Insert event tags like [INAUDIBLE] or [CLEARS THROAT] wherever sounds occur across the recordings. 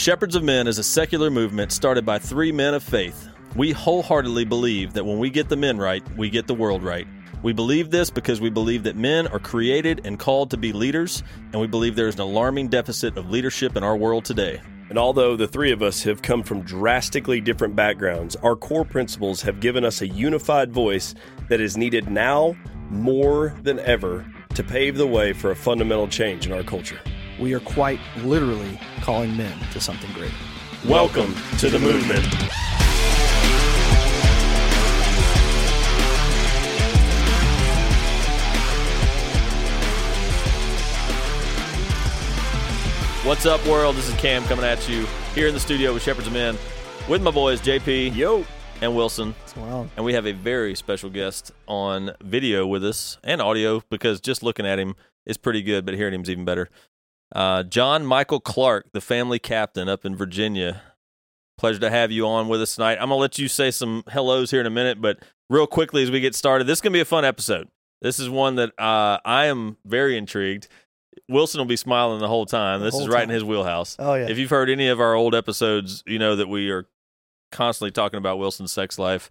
Shepherds of Men is a secular movement started by three men of faith. We wholeheartedly believe that when we get the men right, we get the world right. We believe this because we believe that men are created and called to be leaders, and we believe there is an alarming deficit of leadership in our world today. And although the three of us have come from drastically different backgrounds, our core principles have given us a unified voice that is needed now more than ever to pave the way for a fundamental change in our culture. We are quite literally calling men to something great. Welcome to the movement. What's up, world? This is Cam coming at you here in the studio with Shepherds of Men with my boys JP Yo. and Wilson. What's going on? And we have a very special guest on video with us and audio because just looking at him is pretty good, but hearing him is even better. Uh, John Michael Clark, the family captain up in Virginia. Pleasure to have you on with us tonight. I'm going to let you say some hellos here in a minute, but real quickly as we get started, this is going to be a fun episode. This is one that uh, I am very intrigued. Wilson will be smiling the whole time. The This is right time. in his wheelhouse. Oh yeah. If you've heard any of our old episodes, you know that we are constantly talking about Wilson's sex life.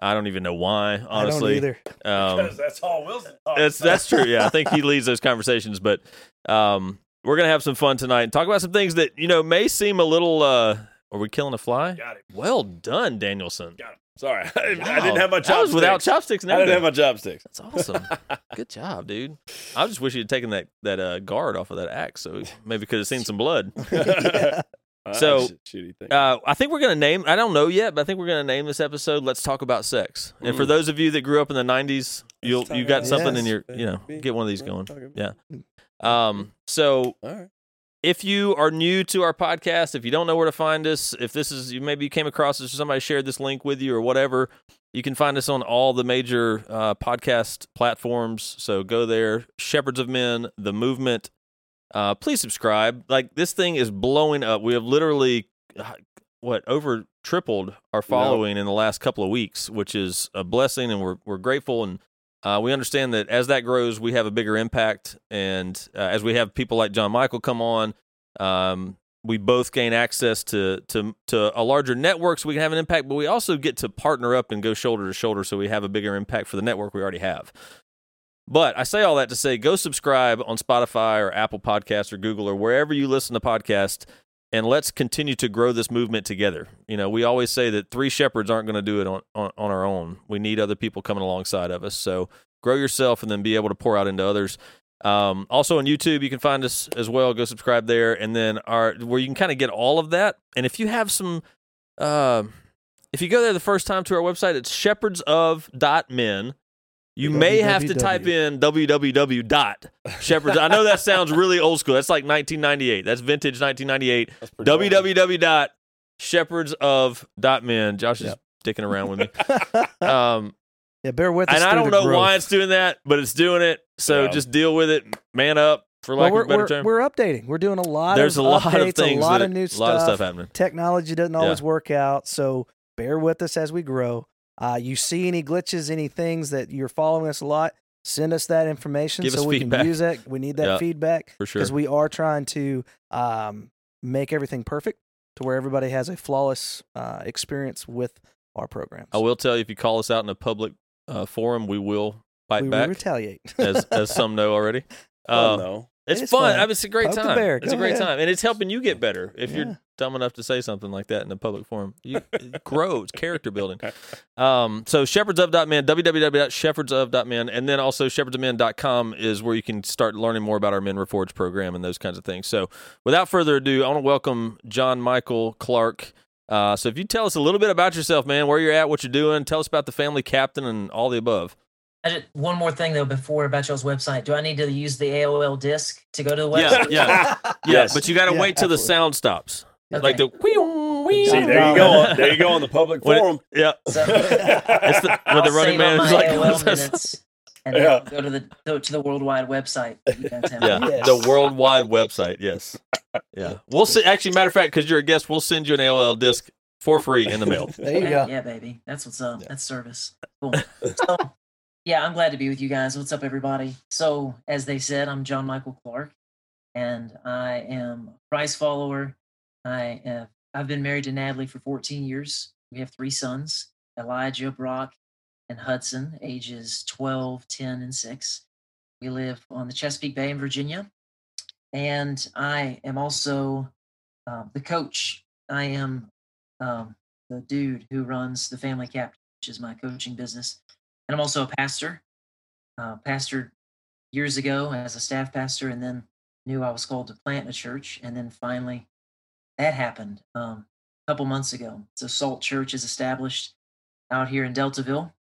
I don't even know why, honestly. I don't either. Um, that's all Wilson. that's that's true. Yeah, I think he [LAUGHS] leads those conversations. But um, we're gonna have some fun tonight and talk about some things that you know may seem a little. Uh, are we killing a fly? Got it. Well done, Danielson. Got it. Sorry, [LAUGHS] I, I Wow. didn't have my chopsticks. That was without chopsticks. And I didn't have my chopsticks. That's awesome. [LAUGHS] Good job, dude. I just wish you'd taken that that uh, guard off of that axe, so maybe could have seen some blood. [LAUGHS] So, Ah, shitty thing. Uh, I think we're going to name. I don't know yet, but I think we're going to name this episode. Let's talk about sex. And for Mm. those of you that grew up in the '90s, you'll you got about something in your you know get one of these going. Yeah. Um. So right. if you are new to our podcast, if you don't know where to find us, if this is you maybe you came across this or somebody shared this link with you or whatever, you can find us on all the major uh, podcast platforms. So go there, Shepherds of Men, the movement. Uh, please subscribe. Like this thing is blowing up. We have literally uh, what over tripled our following in the last couple of weeks, which is a blessing, and we're we're grateful and. Uh, we understand that as that grows, we have a bigger impact, and uh, as we have people like John Michael come on, um, we both gain access to to to a larger network, so we can have an impact. But we also get to partner up and go shoulder to shoulder, so we have a bigger impact for the network we already have. But I say all that to say, go subscribe on Spotify or Apple Podcasts or Google or wherever you listen to podcasts, and let's continue to grow this movement together. You know, we always say that three shepherds aren't going to do it on, on on our own. We need other people coming alongside of us. So grow yourself and then be able to pour out into others. Um, also on YouTube, you can find us as well. Go subscribe there, and then our where you can kind of get all of that. And if you have some, uh, if you go there the first time to our website, it's shepherdsof.men. You may have to type in www dot shepherds. I know that sounds really old school. That's like 1998. That's vintage 1998. That's pretty awesome. www dot shepherds of dot men. Josh is Yep. sticking around with me. [LAUGHS] Um, yeah, bear with us. and I don't know growth. why it's doing that, but it's doing it. So Yeah. just deal with it. Man up, for Well, lack we're, of a better we're, term. we're updating. We're doing a lot There's a of lot updates, of things, a lot that- of new stuff. a lot of stuff stuff. happening. Technology doesn't always Yeah. work out, so bear with us as we grow. Uh, you see any glitches, any things that you're following us a lot, send us that information Give so we feedback. can use it. We need that Yeah, feedback For sure. because we are trying to um, make everything perfect to where everybody has a flawless uh, experience with our programs. I will tell you if you call us out in a public uh, forum, we will fight we, we back, retaliate. as as [LAUGHS] some know already. Fun, Uh, though. It's It fun. fun. I mean, it's a great Poke time. bear. It's a great ahead. time, and it's helping you get better. If Yeah. you're dumb enough to say something like that in a public forum, you [LAUGHS] it grows character building. Um, so shepherdsof.men, www.shepherdsof.men, and then also shepherdsofmen.com is where you can start learning more about our Men Reforged program and those kinds of things. So without further ado, I want to welcome John Michael Clark. Uh, so if you tell us a little bit about yourself, man, where you're at, what you're doing, tell us about the family captain and all the above. I just, one more thing though before about y'all's website. Do I need to use the AOL disk to go to the website? yeah. [LAUGHS] Yeah, Yes. but you got to Yeah, wait till the sound stops. Okay. Like the See, there you go. There you go on the public When it- forum. Yeah. [LAUGHS] So It's the, I'll with the running man is like, AOL [LAUGHS] minutes and then Yeah. Go to the go to the worldwide website. that you guys have. yeah, Yes. the worldwide website. Yes. Yeah. We'll see. Actually, matter of fact, because you're a guest, we'll send you an AOL disc for free in the mail. There you Heck go. Yeah, baby. That's what's up. That's service. Cool. so, yeah, I'm glad to be with you guys. What's up, everybody? So, as they said, I'm John Michael Clark, and I am a Christ follower. I have I've been married to Natalie for 14 years. We have three sons, Elijah, Brock, and Hudson, ages 12, 10, and 6. We live on the Chesapeake Bay in Virginia. And I am also um, the coach. I am um, the dude who runs the Family Captain, which is my coaching business. And I'm also a pastor. Uh, pastored years ago as a staff pastor, and then knew I was called to plant a church. And then finally, that happened um, a couple months ago. So Salt Church is established out here in Deltaville,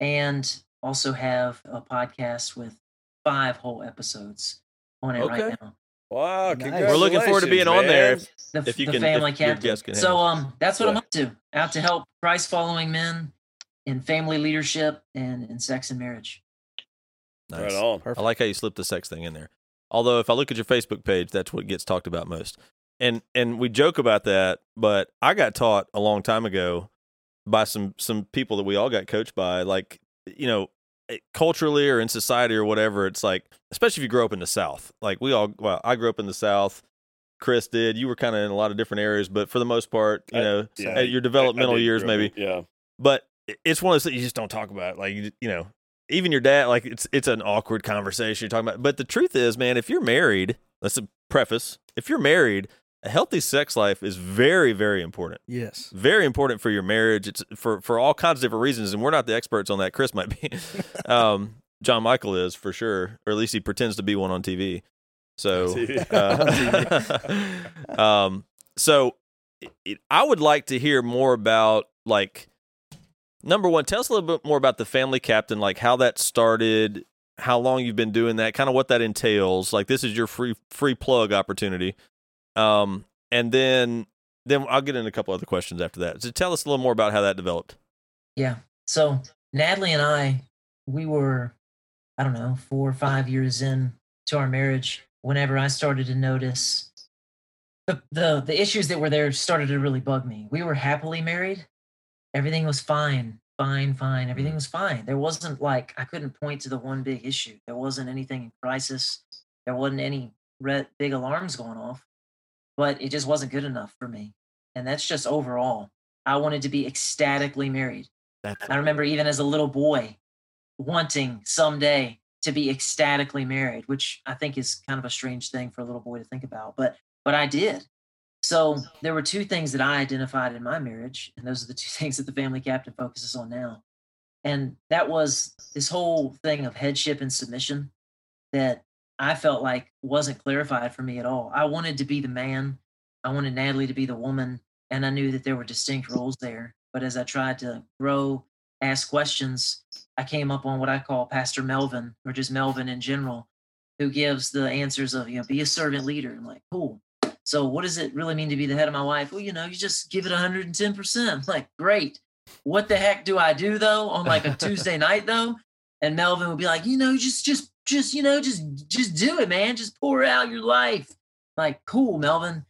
and also have a podcast with five whole episodes on it Okay. right now. Wow, Nice. We're looking forward to being on there. man. The, If you the can- family if your captain. guest can so um, that's what I'm up to. Out to help Christ following men in family leadership and in sex and marriage. Nice. Right on. I like how you slipped the sex thing in there. Although if I look at your Facebook page, that's what gets talked about most. And and we joke about that, but I got taught a long time ago by some some people that we all got coached by like you know eh, culturally or in society or whatever it's like especially if you grow up in the south like we all well i grew up in the south chris did you were kind of in a lot of different areas but for the most part you I- know yeah. at your I developmental years grow up maybe Yeah. but it's one of those things you just don't talk about. Like you, you know, even your dad, like it's it's an awkward conversation you're talking about. But the truth is, man, if you're married, that's a preface. If you're married, a healthy sex life is very, very important. Yes. Very important for your marriage. It's for for all kinds of different reasons, and we're not the experts on that. Chris might be. [LAUGHS] um, John Michael is for sure, or at least he pretends to be one on TV. So, uh, [LAUGHS] [LAUGHS] um, so it, it, I would like to hear more about like number one. Tell us a little bit more about the family captain, like how that started, how long you've been doing that, kind of what that entails. Like this is your free free plug opportunity, um, and then then I'll get into a couple other questions after that. So tell us a little more about how that developed. Yeah. So Natalie and I, we were, I don't know, four or five years in to our marriage. Whenever I started to notice the, the the issues that were there started to really bug me. We were happily married. Everything was fine, fine, fine. Everything mm. was fine. There wasn't like I couldn't point to the one big issue. There wasn't anything in crisis. There wasn't any red big alarms going off. But it just wasn't good enough for me. And that's just overall. I wanted to be ecstatically married. That's I remember even as a little boy wanting someday to be ecstatically married, which I think is kind of a strange thing for a little boy to think about, but but I did. So there were two things that I identified in my marriage, and those are the two [LAUGHS] things that the family captain focuses on now. And that was this whole thing of headship and submission that I felt like wasn't clarified for me at all. I wanted to be the man, I wanted Natalie to be the woman, and I knew that there were distinct roles there. But as I tried to grow, ask questions, I came up on what I call Pastor Melvin, or just Melvin in general, who gives the answers of, you know, be a servant leader. I'm like, cool. So what does it really mean to be the head of my wife? Well, you know, you just give it 110%. I'm [LAUGHS] like, great. What the heck do I do though on like a Tuesday [LAUGHS] night though? And Melvin would be like, you know, just just just you know, just just do it, man. Just pour out your life. Like, cool, Melvin.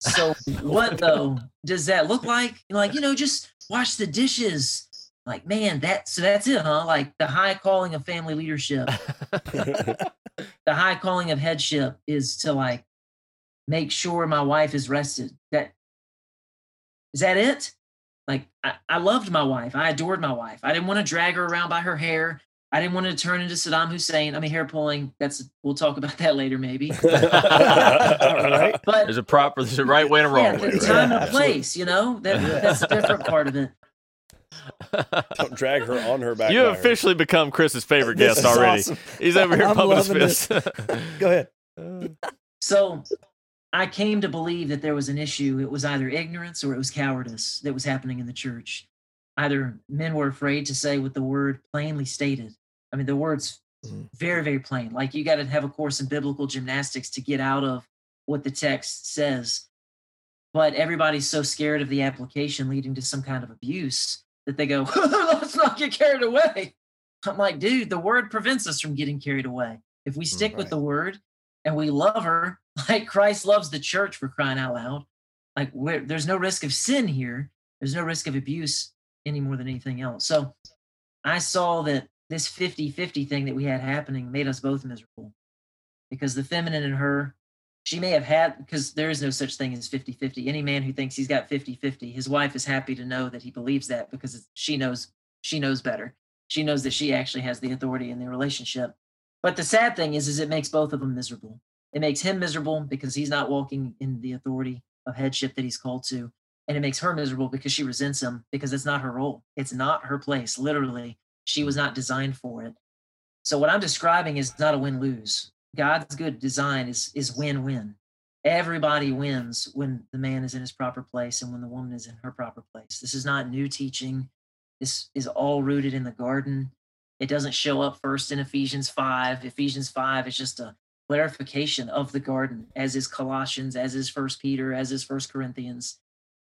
So [LAUGHS] what though does that look like? Like, you know, just wash the dishes. Like, man, that so that's it, huh? Like the high calling of family leadership, the high calling of headship is to like make sure my wife is rested. That is that it? Like I, I loved my wife. I adored my wife. I didn't want to drag her around by her hair. I didn't want to turn into Saddam Hussein. I mean, hair pulling. That's we'll talk about [LAUGHS] that later, maybe. [LAUGHS] right. But there's a proper, there's a right way and a wrong yeah, way. the right? time and [LAUGHS] place. You know, that, that's a different part of it. Don't drag her on her back. you by have her. officially become Chris's favorite guest already. awesome. He's over here I'm pumping his loving this. fist. Go ahead. So I came to believe that there was an issue. It was either ignorance or it was cowardice that was happening in the church. Either men were afraid to say what the word plainly stated. I mean, the word's Mhm. very, very plain. Like you got to have a course in biblical gymnastics to get out of what the text says. But everybody's so scared of the application leading to some kind of abuse that they go, [LAUGHS] let's not get carried away. I'm like, dude, the word prevents us from getting carried away. If we stick with the word and we love her. [LAUGHS] Like Christ loves the church for crying out loud, like there's no risk of sin here. There's no risk of abuse any more than anything else. So I saw that this 50 50 thing that we had happening made us both miserable. Because the feminine in her she may have had because there is no such thing as 50-50 any man who thinks he's got 50-50 his wife is happy to know that he believes that because she knows she knows better. She knows that she actually has the authority in the relationship but the sad thing is is it makes both of them miserable it makes him miserable because he's not walking in the authority of headship that he's called to and it makes her miserable because she resents him because it's not her role it's not her place literally she was not designed for it so what i'm describing is not a win-lose God's good design is is win-win. Everybody wins when the man is in his proper place and when the woman is in her proper place. This is not new teaching. This is all rooted in the garden. It doesn't show up first in Ephesians 5. Ephesians 5 is just a clarification of the garden, as is Colossians, as is First Peter, as is First Corinthians.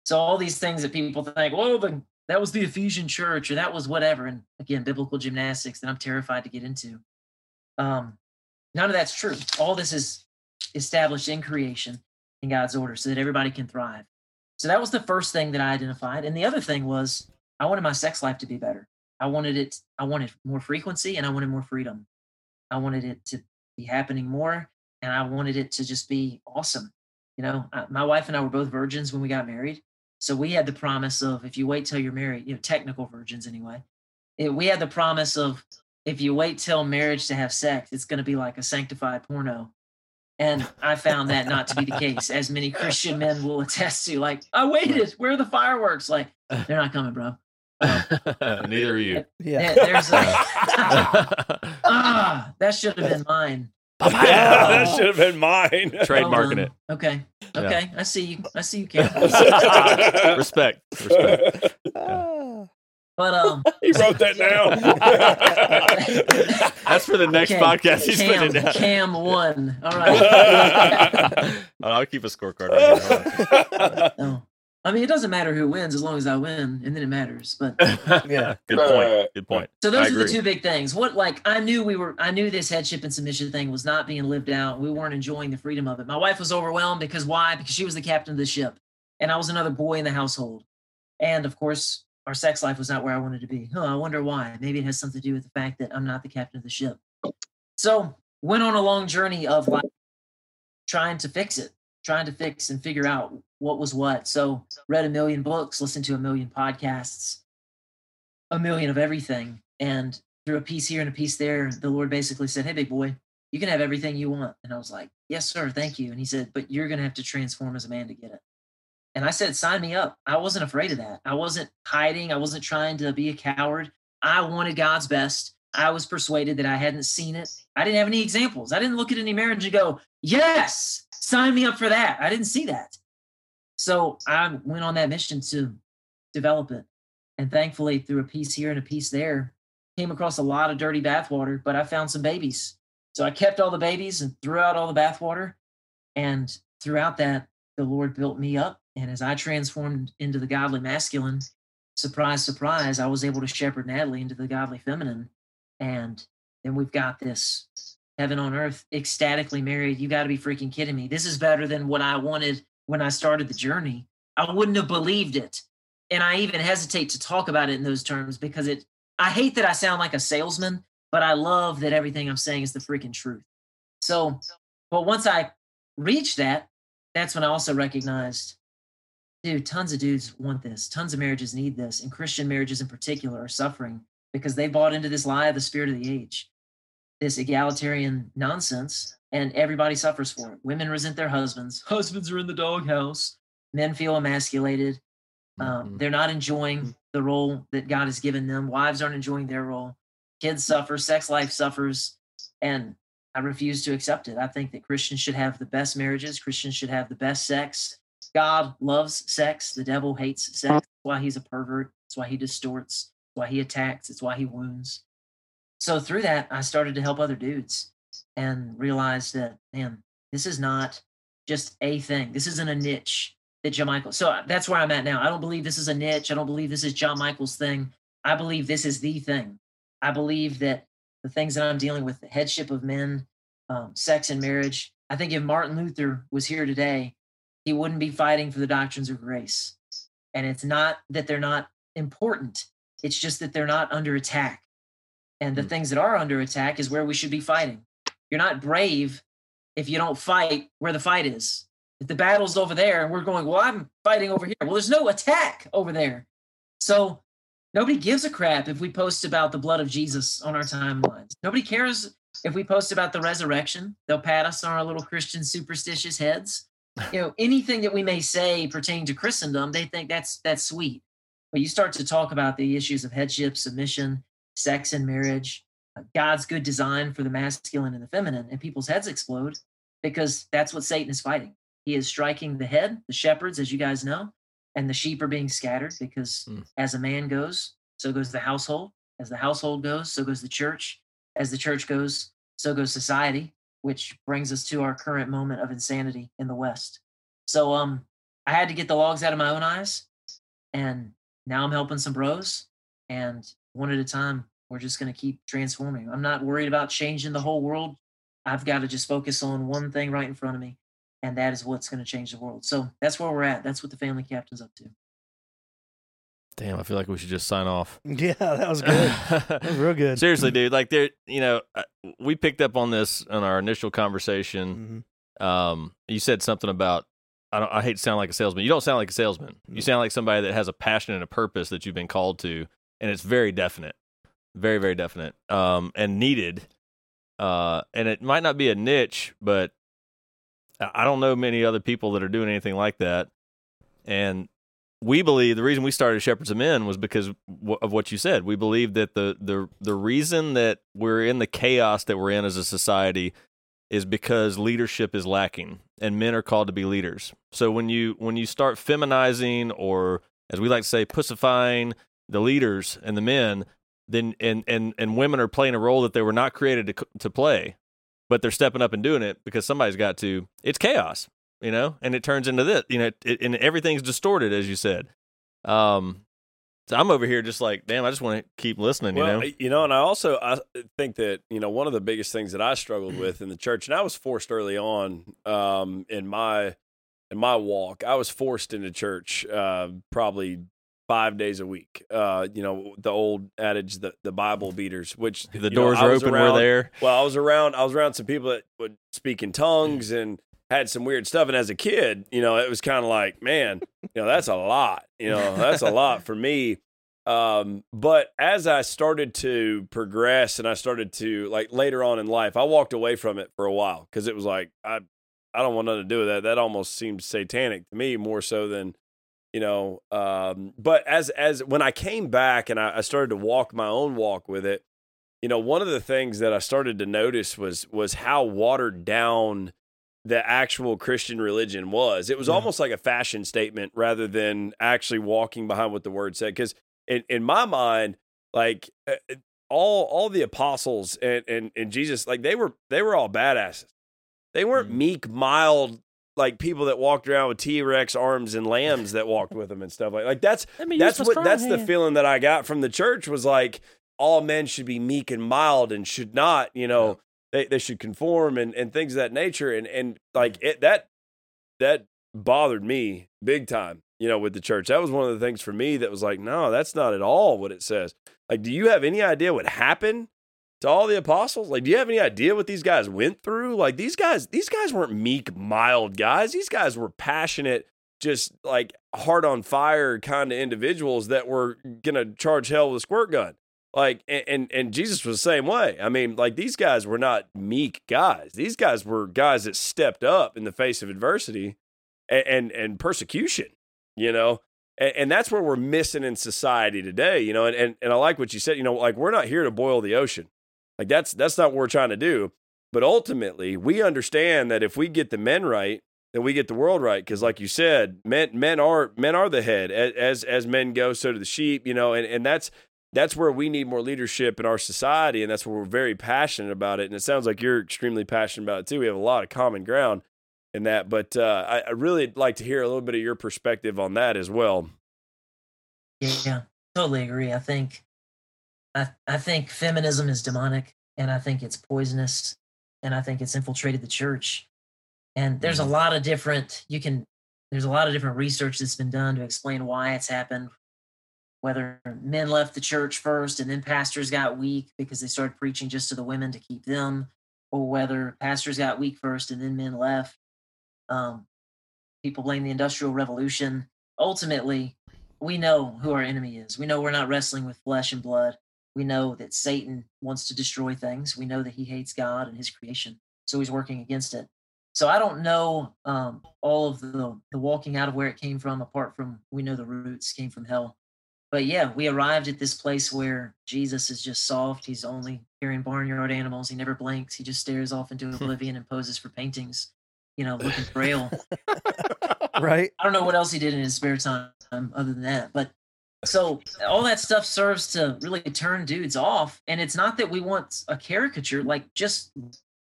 So all these things that people think, well, the, that was the Ephesian church or that was whatever. And again, biblical gymnastics that I'm terrified to get into. Um, None of that's true. All this is established in creation in God's order so that everybody can thrive. So that was the first thing that I identified. And the other thing was I wanted my sex life to be better. I wanted it, I wanted more frequency and I wanted more freedom. I wanted it to be happening more and I wanted it to just be awesome. You know, I, my wife and I were both virgins when we got married. So we had the promise of if you wait till you're married, you know, technical virgins anyway. It, we had the promise of if you wait till marriage to have sex, it's going to be like a sanctified porno. And I found that not to be the case, as many Christian men will [LAUGHS] attest to. Like, I waited. Where are the fireworks? Like, they're not coming, bro. [LAUGHS] Neither are you. Yeah. There's a, [LAUGHS] ah, that should have been mine. that should have been mine. [LAUGHS] Trademarking it. Okay. Okay. I see you. I see you, Cam. Respect. Respect. Ah. But um, he wrote that down. That's for the next Okay, podcast. He's Cam, putting it down. Cam one. All right. I'll keep a scorecard. Right here. Hold No. I mean, it doesn't matter who wins as long as I win, and then it matters. But. [LAUGHS] Yeah. [LAUGHS] Good point. Uh, Good point. So I those are the two big things. What like I knew we were I knew this headship and submission thing was not being lived out. We weren't enjoying the freedom of it. My wife was overwhelmed because why? Because she was the captain of the ship and I was another boy in the household. And of course, our sex life was not where I wanted to be. Huh, I wonder why. Maybe it has something to do with the fact that I'm not the captain of the ship. So went on a long journey of like trying to fix it, trying to fix and figure out what was what. So read a million books, listened to a million podcasts, a million of everything. And through a piece here and a piece there, the Lord basically said, Hey, big boy, you can have everything you want. And I was like, Yes, sir, thank you. And he said, But you're going to have to transform as a man to get it. And I said, Sign me up. I wasn't afraid of that. I wasn't hiding. I wasn't trying to be a coward. I wanted God's best. I was persuaded that I hadn't seen it. I didn't have any examples. I didn't look at any marriage and go, Yes, sign me up for that. I didn't see that. So I went on that mission to develop it. And thankfully, through a piece here and a piece there, came across a lot of dirty bathwater, but I found some babies. So I kept all the babies and threw out all the bathwater. And throughout that, the Lord built me up. And as I transformed into the godly masculine, surprise, surprise, I was able to shepherd Natalie into the godly feminine. And then we've got this heaven on earth, ecstatically married. You got to be freaking kidding me. This is better than what I wanted when I started the journey. I wouldn't have believed it. And I even hesitate to talk about it in those terms because it, I hate that I sound like a salesman, but I love that everything I'm saying is the freaking truth. So, but once I reached that, that's when I also recognized, dude, tons of dudes want this. Tons of marriages need this. And Christian marriages in particular are suffering because they bought into this lie of the spirit of the age, this egalitarian nonsense, and everybody suffers for it. Women resent their husbands. Husbands are in the doghouse. Men feel emasculated. Um, Mhm. they're not enjoying the role that God has given them. Wives aren't enjoying their role. Kids suffer. Sex life suffers. And I refuse to accept it. I think that Christians should have the best marriages. Christians should have the best sex. God loves sex. The devil hates sex. That's why he's a pervert. That's why he distorts. That's why he attacks. It's why he wounds. So through that, I started to help other dudes and realize that, man, this is not just a thing. This isn't a niche that John Michael. So uh, that's where I'm at now. I don't believe this is a niche. I don't believe this is John Michael's thing. I believe this is the thing. I believe that the things that I'm dealing with, the headship of men, um, sex and marriage. I think if Martin Luther was here today, he wouldn't be fighting for the doctrines of grace. And it's not that they're not important, it's just that they're not under attack. And the Mm. things that are under attack is where we should be fighting. You're not brave if you don't fight where the fight is. If the battle's over there and we're going, well, I'm fighting over here. Well, there's no attack over there. So nobody gives a crap if we post about the blood of Jesus on our timelines. Nobody cares if we post about the resurrection. They'll pat us on our little Christian superstitious heads. You know, anything that we may say pertaining to Christendom, they think that's that's sweet. But you start to talk about the issues of headship, submission, sex and marriage, God's good design for the masculine and the feminine, and people's heads explode because that's what Satan is fighting. He is striking the head, the shepherds, as you guys know, and the sheep are being scattered because mm. as a man goes, so goes the household. As the household goes, so goes the church. As the church goes, so goes society, which brings us to our current moment of insanity in the West. So um I had to get the logs out of my own eyes and now I'm helping some bros and one at a time we're just going to keep transforming. I'm not worried about changing the whole world. I've got to just focus on one thing right in front of me and that is what's going to change the world. So that's where we're at. That's what the family captain's up to. Damn, I feel like we should just sign off. [LAUGHS] Yeah, that was good. that was real good. Seriously, [LAUGHS] dude. Like there, you know, uh, we picked up on this in our initial conversation. Mm-hmm. Um, you said something about I don't. I hate to sound like a salesman. You don't sound like a salesman. You sound like somebody that has a passion and a purpose that you've been called to, and it's very definite, very very definite, um, and needed. Uh, and it might not be a niche, but I don't know many other people that are doing anything like that. And we believe the reason we started Shepherds of Men was because of what you said. We believe that the the the reason that we're in the chaos that we're in as a society is because leadership is lacking and men are called to be leaders. So when you when you start feminizing or as we like to say pussifying the leaders and the men, then and and and women are playing a role that they were not created to to play but they're stepping up and doing it because somebody's got to. It's chaos, you know, and it turns into this, you know, it, and everything's distorted, as you said. Um, so I'm over here just like, damn, I just want to keep listening, well, you know. You know, and I also I think that you know one of the biggest things that I struggled with in the church, and I was forced early on um, in my in my walk, I was forced into church uh, probably five days a week. Uh, you know, the old adage, the, the Bible beaters, which the doors know, are open, around, we're there. Well, I was around, I was around some people that would speak in tongues and had some weird stuff. And as a kid, you know, it was kind of like, man, you know, that's a lot, you know, that's a lot for me. Um, but as I started to progress and I started to like later on in life, I walked away from it for a while because it was like, I, I don't want nothing to do with that. That almost seems satanic to me more so than, you know um, but as as when i came back and I, I, started to walk my own walk with it you know one of the things that i started to notice was was how watered down the actual christian religion was it was yeah. almost like a fashion statement rather than actually walking behind what the word said because in, in my mind like uh, uh, all all the apostles and, and and jesus like they were they were all badasses they weren't mm-hmm. meek mild like people that walked around with T Rex arms and lambs that walked with them and stuff like like that's that's what that's hand. the feeling that I got from the church was like all men should be meek and mild and should not you know yeah. they they should conform and and things of that nature and and like mm. it that that bothered me big time you know with the church that was one of the things for me that was like no that's not at all what it says like do you have any idea what happened to all the apostles? Like, do you have any idea what these guys went through? Like, these guys, these guys weren't meek, mild guys. These guys were passionate, just like heart on fire kind of individuals that were gonna charge hell with a squirt gun. Like, and, and and Jesus was the same way. I mean, like these guys were not meek guys. These guys were guys that stepped up in the face of adversity and and, and persecution. You know, and, and, that's where we're missing in society today, you know. And, and and I like what you said. You know, like we're not here to boil the ocean. Like that's that's not what we're trying to do. But ultimately, we understand that if we get the men right, then we get the world right. Because, like you said, men men are men are the head. As as men go, so do the sheep. You know, and and that's that's where we need more leadership in our society, and that's where we're very passionate about it. And it sounds like you're extremely passionate about it too. We have a lot of common ground in that. But uh, I, I really like to hear a little bit of your perspective on that as well. Yeah, totally agree. I think I, I think feminism is demonic and I think it's poisonous and I think it's infiltrated the church. And there's a mm-hmm. lot of different, you can, there's a lot of different research that's been done to explain why it's happened. Whether men left the church first and then pastors got weak because they started preaching just to the women to keep them. or whether pastors got weak first and then men left. Um, people blame the Industrial Revolution. Ultimately, we know who our enemy is. We know we're not wrestling with flesh and blood. We know that Satan wants to destroy things. We know that he hates God and his creation. So he's working against it. So I don't know um, all of the, the walking out of where it came from, apart from we know the roots came from hell. But yeah, we arrived at this place where Jesus is just soft. He's only carrying barnyard animals. He never blinks. He just stares off into oblivion and poses for paintings, you know, looking frail. [LAUGHS] right? I don't know what else he did in his spare time other than that. But so all that stuff serves to really turn dudes off. And it's not that we want a caricature, like just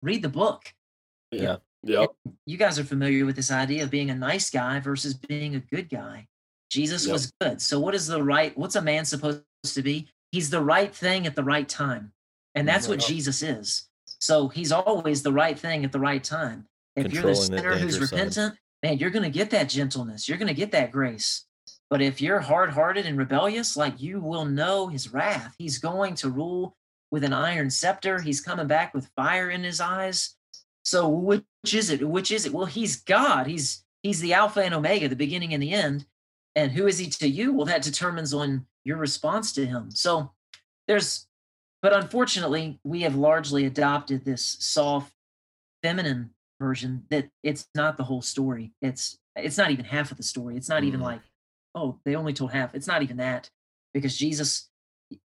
read the book. Yeah. Yep. You guys are familiar with this idea of being a nice guy versus being a good guy. Jesus Yep. was good. So what is the right what's a man supposed to be? He's the right thing at the right time. And that's what Jesus is. So he's always the right thing at the right time. If you're the sinner who's danger side. repentant, man, you're going to get that gentleness. You're going to get that grace. But if you're hard hearted and rebellious, like you will know his wrath. He's going to rule with an iron scepter. He's coming back with fire in his eyes. So which is it? Which is it? Well, he's God. He's he's the Alpha and Omega, the beginning and the end. And who is he to you? Well, that determines on your response to him. So there's but unfortunately, we have largely adopted this soft feminine version that it's not the whole story. It's it's not even half of the story. It's not even Mhm. like, oh, they only told half. It's not even that because Jesus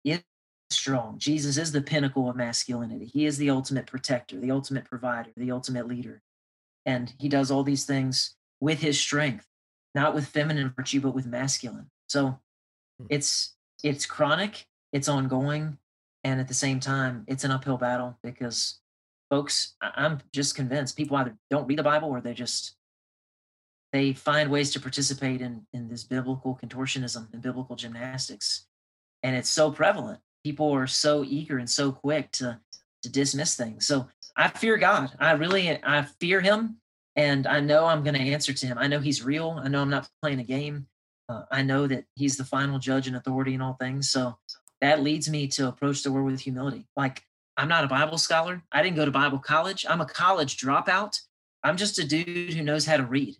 is strong. Jesus is the pinnacle of masculinity. He is the ultimate protector, the ultimate provider, the ultimate leader. And he does all these things with his strength, not with feminine virtue, but with masculine. So Hmm. it's it's chronic, it's ongoing, and at the same time, it's an uphill battle because folks, I'm just convinced people either don't read the Bible or they just they find ways to participate in in this biblical contortionism and biblical gymnastics. And it's so prevalent. People are so eager and so quick to to dismiss things. So i fear god. I really i fear him. And i know i'm going to answer to him. I know he's real. I know i'm not playing a game. Uh, i know that he's the final judge and authority in all things. So that leads me to approach the word with humility. Like i'm not a bible scholar. I didn't go to bible college. I'm a college dropout. I'm just a dude who knows how to read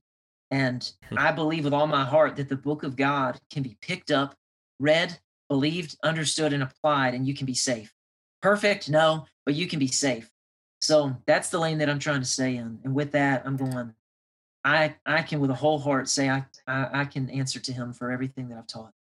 and hmm. I believe with all my heart that the book of God can be picked up, read, believed, understood, and applied, and you can be safe. Perfect? No, but you can be safe. So that's the lane that I'm trying to stay in. And with that, I'm going, I I can with a whole heart say I I, I can answer to him for everything that I've taught.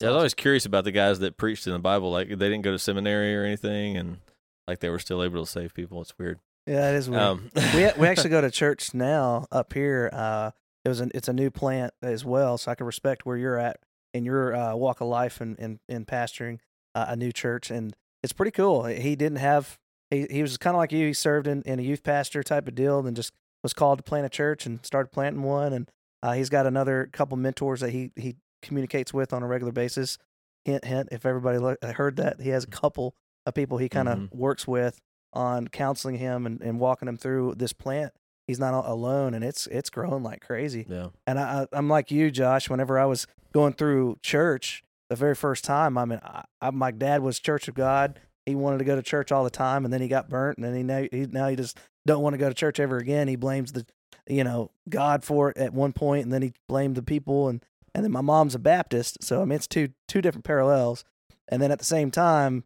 Yeah, I was always curious about the guys that preached in the Bible. Like they didn't go to seminary or anything, and like they were still able to save people. It's weird. Yeah, it is weird. Um, [LAUGHS] we we actually go to church now up here. Uh, it was an, it's a new plant as well, so I can respect where you're at in your uh, walk of life and in, in, pastoring uh, a new church, and it's pretty cool. He didn't have he he was kind of like you. He served in, in a youth pastor type of deal, and just was called to plant a church and started planting one. And uh, he's got another couple mentors that he he communicates with on a regular basis. Hint hint. If everybody lo- heard that, he has a couple of people he kind of Mhm. works with on counseling him and, and walking him through this plant. He's not alone, and it's it's growing like crazy. yeah, And I, I- I'm like you, Josh. Whenever I was going through church the very first time, I mean, I, I, my dad was Church of God. He wanted to go to church all the time, and then he got burnt, and then he now he, now he just don't want to go to church ever again. He blames the, you know, God for it at one point, and then he blamed the people, and and then my mom's a Baptist, so I mean it's two two different parallels. And then at the same time,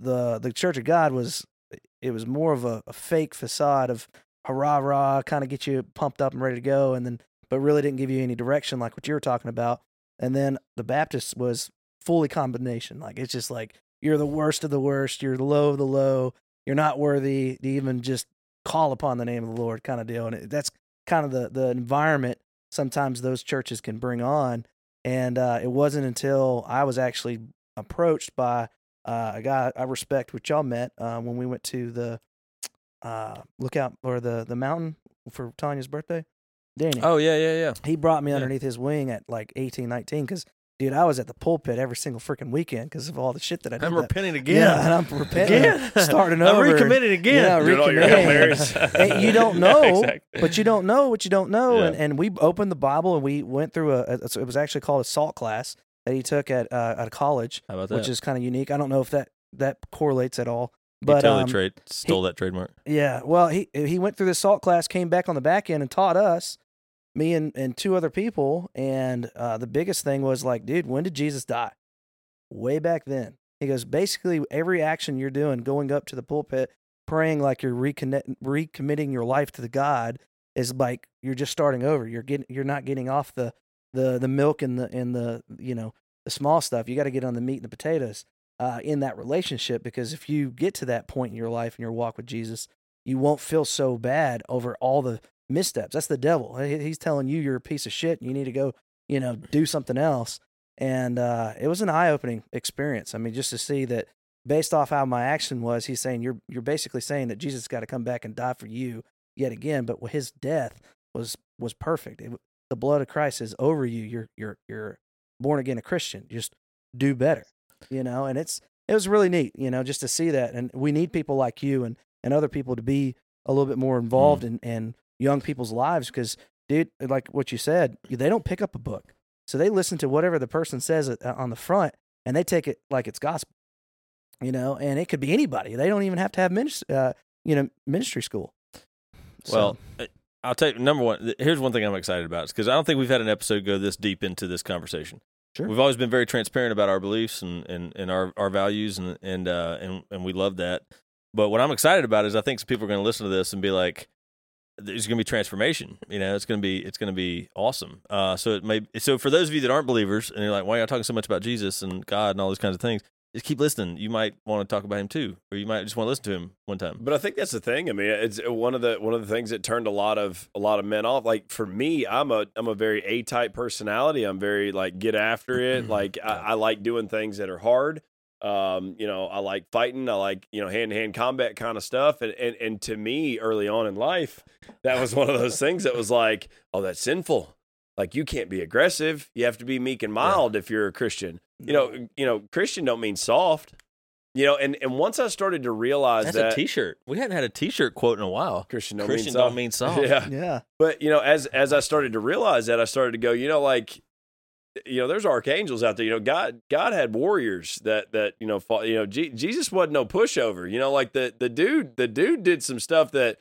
the the Church of God was it was more of a, a fake facade of hurrah rah, kind of get you pumped up and ready to go, and then but really didn't give you any direction like what you were talking about. And then the Baptist was fully combination. Like it's just like you're the worst of the worst, you're the low of the low, you're not worthy to even just call upon the name of the Lord kind of deal. And it, that's kind of the the environment sometimes those churches can bring on. And uh, it wasn't until I was actually approached by uh, a guy I respect, which y'all met uh, when we went to the uh, lookout or the the mountain for Tanya's birthday. Danny, Oh yeah, yeah, yeah. he brought me yeah. underneath his wing at like 18, 19 because dude, I was at the pulpit every single freaking weekend because of all the shit that I did. I'm that- repenting again. Yeah, and I'm repenting, again, [LAUGHS] starting over. I'm over. recommitted again. Yeah, Doing all your Hail you don't [LAUGHS] know, exactly. but you don't know what you don't know. Yeah. And, and we opened the Bible and we went through a, a it was actually called a salt class that he took at uh, at a college, How about that? which is kind of unique. I don't know if that that correlates at all, But totally um, trade stole that trademark. yeah, well, he he went through the salt class, came back on the back end, and taught us, me and and two other people. And uh, the biggest thing was like, dude, when did Jesus die? Way back then. He goes, basically, every action you're doing, going up to the pulpit, praying like you're reconnect, recommitting your life to the God, is like you're just starting over. You're getting, you're not getting off the the the milk and the and the you know the small stuff. You got to get on the meat and the potatoes uh, in that relationship because if you get to that point in your life and your walk with Jesus, you won't feel so bad over all the missteps. That's the devil. He's telling you you're a piece of shit and you need to go, you know, do something else. And uh, it was an eye opening experience. I mean, just to see that based off how my action was, he's saying you're you're basically saying that Jesus got to come back and die for you yet again, but his death was was perfect. It, the blood of Christ is over you. You're you're you're born again a Christian. Just do better, you know. And it's it was really neat, you know, just to see that. And we need people like you and and other people to be a little bit more involved in in young people's lives because, dude, like what you said, they don't pick up a book, so they listen to whatever the person says uh, on the front and they take it like it's gospel, you know. And it could be anybody. They don't even have to have ministry, uh, you know, ministry school. So- Well, uh, I'll tell you number one. Here's one thing I'm excited about because I don't think we've had an episode go this deep into this conversation. Sure. We've always been very transparent about our beliefs and, and, and our, our values and and uh and and we love that. But what I'm excited about is I think some people are going to listen to this and be like, "There's going to be transformation." You know, it's going to be it's going to be awesome. Uh, so it may so for those of you that aren't believers and you're like, "Why are you talking so much about Jesus and God and all those kinds of things?" Just keep listening. You might want to talk about him too, or you might just want to listen to him one time. But I think that's the thing. I mean, it's one of the one of the things that turned a lot of a lot of men off. Like for me, I'm a I'm a very A type personality. I'm very like get after it. [CLEARS THROAT] Like I, I like doing things that are hard. Um, you know, I like fighting. I like you know hand to hand combat kind of stuff. And, and and to me, early on in life, that was one of those things that was like, oh, that's sinful. Like you can't be aggressive. You have to be meek and mild if you're a Christian. You know, you know, Christian don't mean soft. You know, and, and once I started to realize That's that a T-shirt. We hadn't had a T-shirt quote in a while. Christian don't Christian mean don't soft. mean [LAUGHS] soft. Yeah, yeah, but you know, as as I started to realize that, I started to go, you know, like, you know, there's archangels out there. You know, God God had warriors that that you know, fought, you know, Je- Jesus wasn't no pushover. You know, like the the dude the dude did some stuff that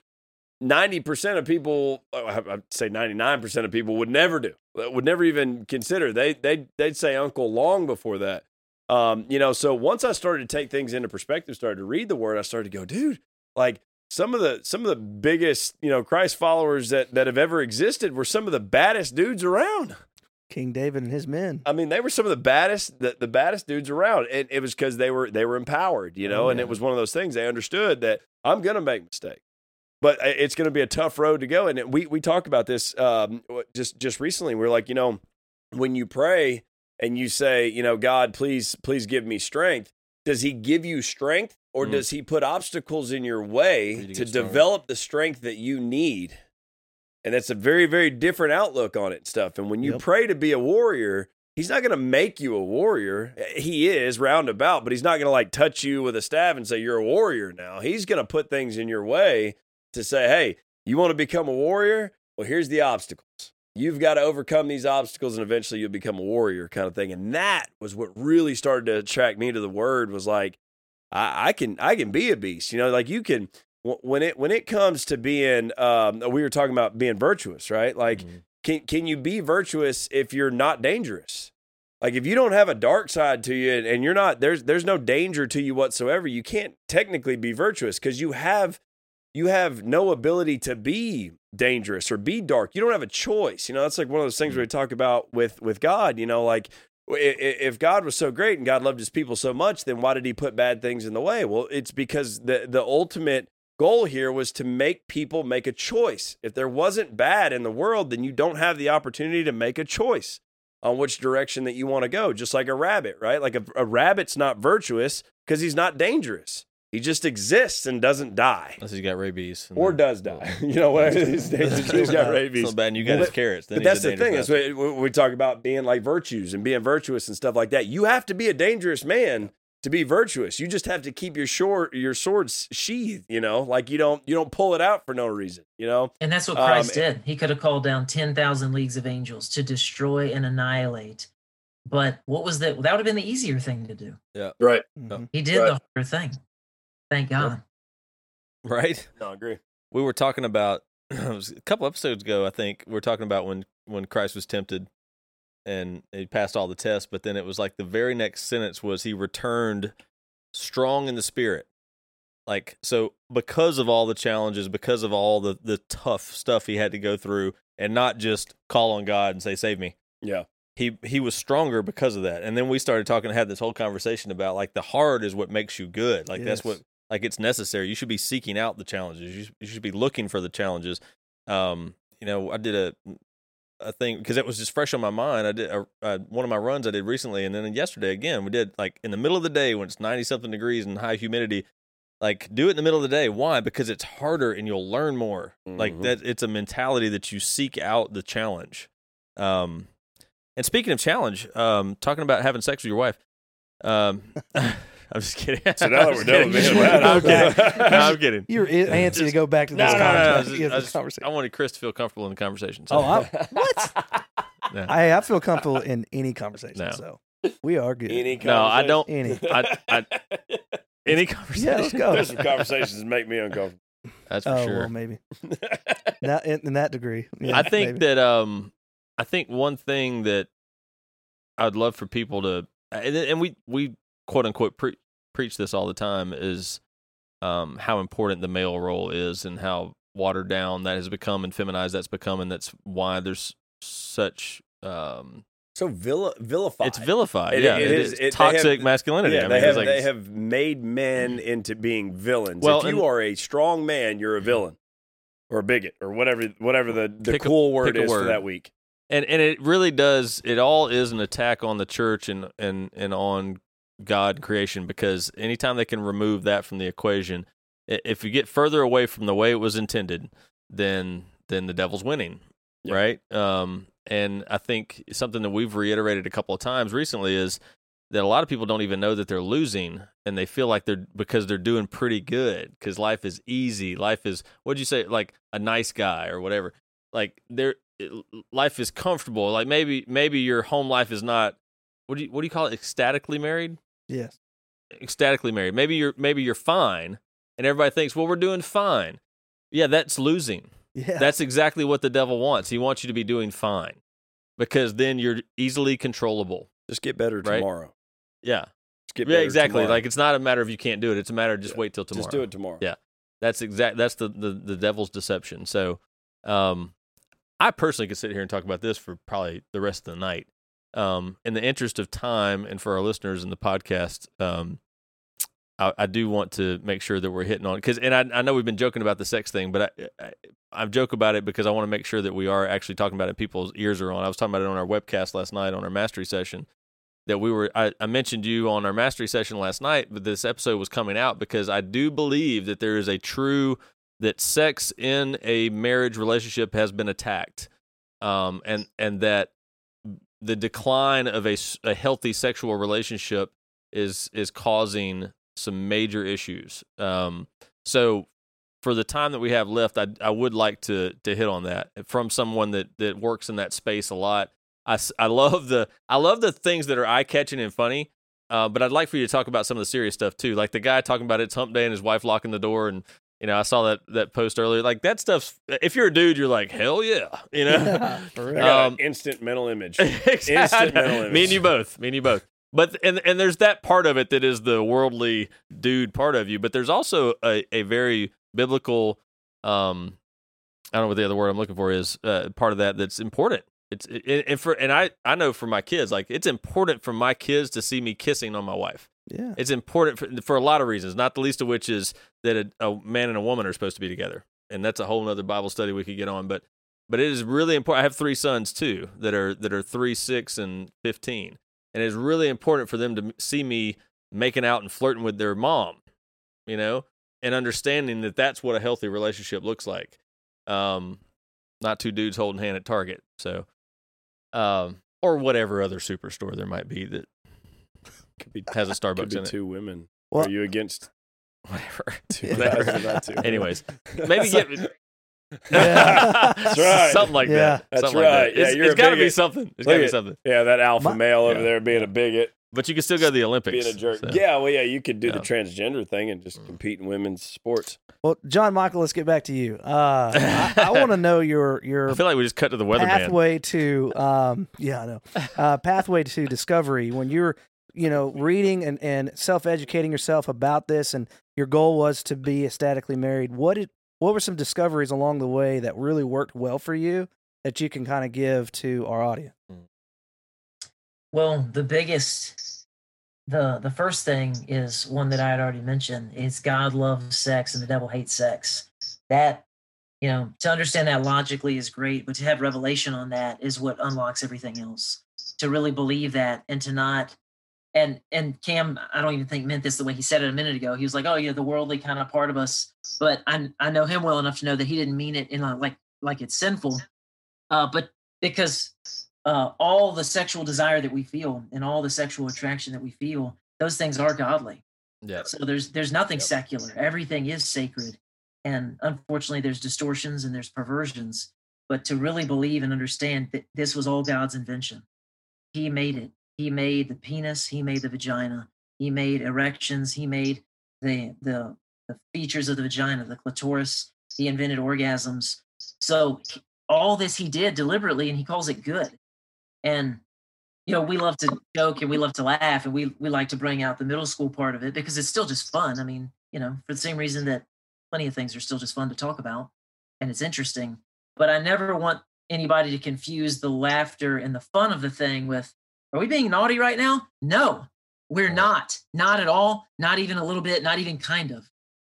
ninety percent of people, oh, I'd say ninety nine percent of people would never do, would never even consider. They they they'd say uncle long before that. Um, you know, so once I started to take things into perspective, started to read the word, I started to go, dude, like some of the some of the biggest, you know, Christ followers that that have ever existed were some of the baddest dudes around. King David and his men. I mean, they were some of the baddest, the, the baddest dudes around. And it was because they were they were empowered, you know, Oh, and it was one of those things they understood that I'm gonna make mistakes. But it's going to be a tough road to go, and we we talked about this um, just just recently. We are like, you know, when you pray and you say, you know, God, please please give me strength. Does He give you strength, or Mm. does He put obstacles in your way to to develop the strength that you need? And that's a very, very different outlook on it stuff. And when you Yep. pray to be a warrior, he's not going to make you a warrior. He is roundabout, but he's not going to like touch you with a staff and say, you're a warrior now. He's going to put things in your way to say, hey, you want to become a warrior? Well, here's the obstacles. You've got to overcome these obstacles and eventually you'll become a warrior kind of thing. And that was what really started to attract me to the word was like, I, I can I can be a beast. You know, like you can when it when it comes to being um we were talking about being virtuous, right? Like Mhm. can can you be virtuous if you're not dangerous? Like if you don't have a dark side to you and, and you're not there's there's no danger to you whatsoever, you can't technically be virtuous because you have you have no ability to be dangerous or be dark. You don't have a choice. You know, that's like one of those things mm-hmm. we talk about with with God, you know, like if God was so great and God loved his people so much, then why did he put bad things in the way? Well, it's because the the ultimate goal here was to make people make a choice. If there wasn't bad in the world, then you don't have the opportunity to make a choice on which direction that you want to go, just like a rabbit, right? Like a, a rabbit's not virtuous because he's not dangerous. He just exists and doesn't die. Unless he's got rabies. Or then- does die. [LAUGHS] You know, whatever his [LAUGHS] he's got rabies. So bad, and you got But- his carrots. Then But that's the thing. Is we, we talk about being like virtues and being virtuous and stuff like that. You have to be a dangerous man to be virtuous. You just have to keep your short your sword sheathed. You know, like you don't you don't pull it out for no reason. You know, And that's what Um, Christ did. He could have called down 10,000 leagues of angels to destroy and annihilate. But what was that? That would have been the easier thing to do. Yeah. Right? Mhm. He did Right. the harder thing. Thank God. right? No, I agree. We were talking about [CLEARS THROAT] it was a couple episodes ago, I think. We were talking about when when Christ was tempted and he passed all the tests, but then it was like the very next sentence was he returned strong in the spirit. Like so because of all the challenges, because of all the the tough stuff he had to go through and not just call on God and say save me. Yeah. He he was stronger because of that. And then we started talking had this whole conversation about like the hard is what makes you good. Like that's what like it's necessary. You should be seeking out the challenges. You, you should be looking for the challenges. Um, you know, I did a a thing because it was just fresh on my mind. I did a, uh, one of my runs I did recently, and then yesterday again we did like in the middle of the day when it's ninety something degrees and high humidity. Like do it in the middle of the day. Why? Because it's harder and you'll learn more. Like Mhm. that, it's a mentality that you seek out the challenge. Um, and speaking of challenge, um, talking about having sex with your wife. Um, [LAUGHS] [LAUGHS] I'm just kidding. So [LAUGHS] now that I'm we're done with kidding. me I'm kidding. okay. [LAUGHS] No, I'm kidding. You're i- antsy to go back to No, this no, no, no. I, conversation. just- yeah, I this just- conversation. I wanted Chris to feel comfortable in the conversation. So. Oh, I, what? [LAUGHS] Yeah. I I feel comfortable in any conversation. No. So we are good. Any No, I don't- Any. I- I- Any conversation. Yeah, let's go. There's some conversations that make me uncomfortable. That's for oh sure. well, maybe not in, in that degree. Yeah, I think maybe. that um, I think one thing that I'd love for people to, and, and we we quote unquote pre- preach this all the time is um how important the male role is and how watered down that has become and feminized that's become and that's why there's such um So villa, vilified. it's vilified It- yeah it it is- it- toxic have- masculinity Yeah, I they mean, have like, they have made men into being villains. Well, if you are a strong man, you're a villain or a bigot or whatever whatever the, the Pick a- cool word is for that week. and and it really does it all is an attack on the church and and and on god creation because anytime they can remove that from the equation if you get further away from the way it was intended then then the devil's winning Yeah. right? Um and i think something that we've reiterated a couple of times recently is that a lot of people don't even know that they're losing and they feel like they're because they're doing pretty good because life is easy. Life is what'd you say? Like a nice guy or whatever. Like there life is comfortable. Like maybe maybe your home life is not what do you what do you call it? Ecstatically married yes. ecstatically married maybe you're maybe you're fine and everybody thinks well we're doing fine yeah that's losing Yeah. that's exactly what the devil wants he wants you to be doing fine because then you're easily controllable Just get better Right. tomorrow. yeah Just get yeah better exactly tomorrow. like it's not a matter of you can't do it it's a matter of just Yeah. wait till tomorrow just do it tomorrow. Yeah. That's exact. That's the, the the devil's deception. So, um, I personally could sit here and talk about this for probably the rest of the night. Um, in the interest of time and for our listeners in the podcast, um, I, I do want to make sure that we're hitting on because, and I, I know we've been joking about the sex thing, but I, I, I joke about it because I want to make sure that we are actually talking about it. People's ears are on. I was talking about it on our webcast last night on our mastery session that we were I, I mentioned you on our mastery session last night but this episode was coming out because i do believe that there is a true that sex in a marriage relationship has been attacked um, and and that the decline of a, a healthy sexual relationship is is causing some major issues um, so for the time that we have left I, I would like to to hit on that from someone that that works in that space a lot I, I love the I love the things that are eye catching and funny. Uh, but I'd like for you to talk about some of the serious stuff too, like the guy talking about it's Hump Day and his wife locking the door, and you know I saw that that post earlier. Like that stuff's. If you're a dude, you're like hell yeah, you know. [LAUGHS] For real. Um, instant mental image. [LAUGHS] exactly. Instant mental image. Me and you both. Me and you both. But and and there's that part of it that is the worldly dude part of you, but there's also a, a very biblical um I don't know what the other word I'm looking for is uh, part of that that's important. It's it, and for and I I know for my kids like it's important for my kids to see me kissing on my wife. Yeah. It's important for, for a lot of reasons, not the least of which is that a, a man and a woman are supposed to be together, and that's a whole other Bible study we could get on. But but it is really important. I have three sons too that are that are three, six, and fifteen, and it's really important for them to see me making out and flirting with their mom, you know, and understanding that that's what a healthy relationship looks like. Um, not two dudes holding hand at Target, so um, or whatever other superstore there might be that Could be, has a could Starbucks be in it. two women. Well- Are you against [LAUGHS] Whatever. two Whatever. guys two? [LAUGHS] Anyways, [LAUGHS] maybe get Yeah. That's right. something like Yeah. that. That's Something like right. that. Yeah, It's- you're it's a got to be something. It's Look got to be something. Yeah, that alpha My- male over Yeah. there being a bigot. But you can still go to the Olympics. being a jerk. so. Yeah, well, yeah, you could do the transgender thing and just Mm. compete in women's sports. Well, John Michael, let's get back to you. Uh, I, I want to know your your I feel like we just cut to the weather pathway to um yeah I know uh, pathway to discovery when you're you know reading and, and self educating yourself about this and your goal was to be ecstatically married what did what were some discoveries along the way that really worked well for you that you can kind of give to our audience hmm. Well, the biggest, the the first thing is one that I had already mentioned. Is God loves sex and the devil hates sex. That, you know, to understand that logically is great, but to have revelation on that is what unlocks everything else. To really believe that and to not, and and Cam, I don't even think meant this the way he said it a minute ago. He was like, "Oh yeah, the worldly kind of part of us," but I I know him well enough to know that he didn't mean it in a, like like it's sinful, uh, but because uh, all the sexual desire that we feel and all the sexual attraction that we feel, those things are godly. Yeah. So there's there's nothing Yep. secular. Everything is sacred, and unfortunately, there's distortions and there's perversions. But to really believe and understand that this was all God's invention, He made it. He made the penis. He made the vagina. He made erections. He made the the the features of the vagina, the clitoris. He invented orgasms. So all this he did deliberately, and he calls it good. And you know, we love to joke and we love to laugh, and we we like to bring out the middle school part of it because it's still just fun. I mean, you know, for the same reason that plenty of things are still just fun to talk about, and it's interesting. But I never want anybody to confuse the laughter and the fun of the thing with, "Are we being naughty right now?" No, we're not. Not at all. Not even a little bit. Not even kind of.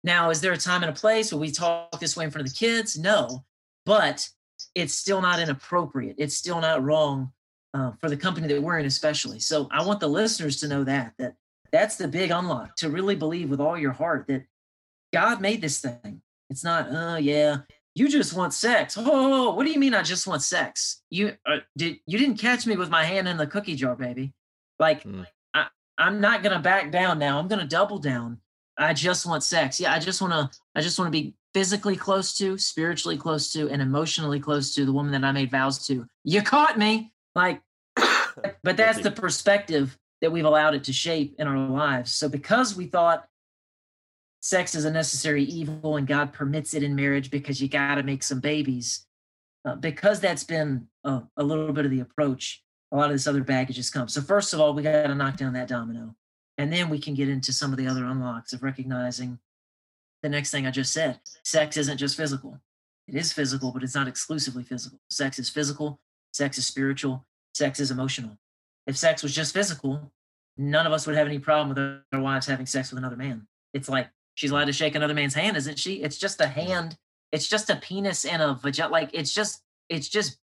Now, is there a time and a place where we talk this way in front of the kids? No, but it's still not inappropriate. It's still not wrong uh, for the company that we're in, especially. So I want the listeners to know that that that's the big unlock to really believe with all your heart that God made this thing. It's not, oh yeah, you just want sex. Oh, what do you mean? I just want sex? You uh, did you didn't catch me with my hand in the cookie jar, baby? Like Mm. I, I'm not gonna back down now. I'm gonna double down. I just want sex. Yeah, I just want to. I just want to be physically close to, spiritually close to, and emotionally close to the woman that I made vows to. You caught me. Like, [COUGHS] but that's the perspective that we've allowed it to shape in our lives. So because we thought sex is a necessary evil and God permits it in marriage because you got to make some babies, uh, because that's been a, a little bit of the approach, a lot of this other baggage has come. So first of all, we got to knock down that domino. And then we can get into some of the other unlocks of recognizing the next thing I just said. Sex isn't just physical. It is physical, but it's not exclusively physical. Sex is physical, sex is spiritual, sex is emotional. If sex was just physical, none of us would have any problem with our wives having sex with another man. It's like she's allowed to shake another man's hand, isn't she? It's just a hand. It's just a penis and a vagina. Like it's just, it's just,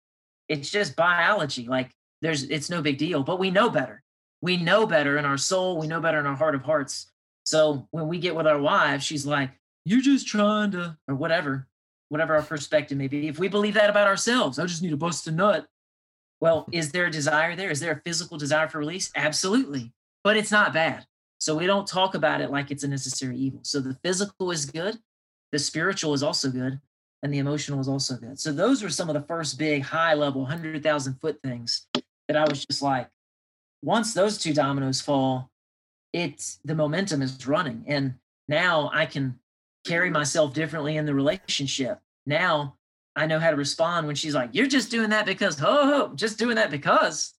it's just biology. Like there's, it's no big deal. But we know better. We know better in our soul. We know better in our heart of hearts. So when we get with our wives, she's like, "You're just trying to," or whatever, whatever our perspective may be. If we believe that about ourselves, I just need to bust a nut. Well, is there a desire there? Is there a physical desire for release? Absolutely. But it's not bad. So we don't talk about it like it's a necessary evil. So the physical is good, the spiritual is also good, and the emotional is also good. So those were some of the first big high level 100,000 foot things that I was just like, once those two dominoes fall, it's the momentum is running. And now I can carry myself differently in the relationship. Now I know how to respond when she's like, You're just doing that because, oh, just doing that because.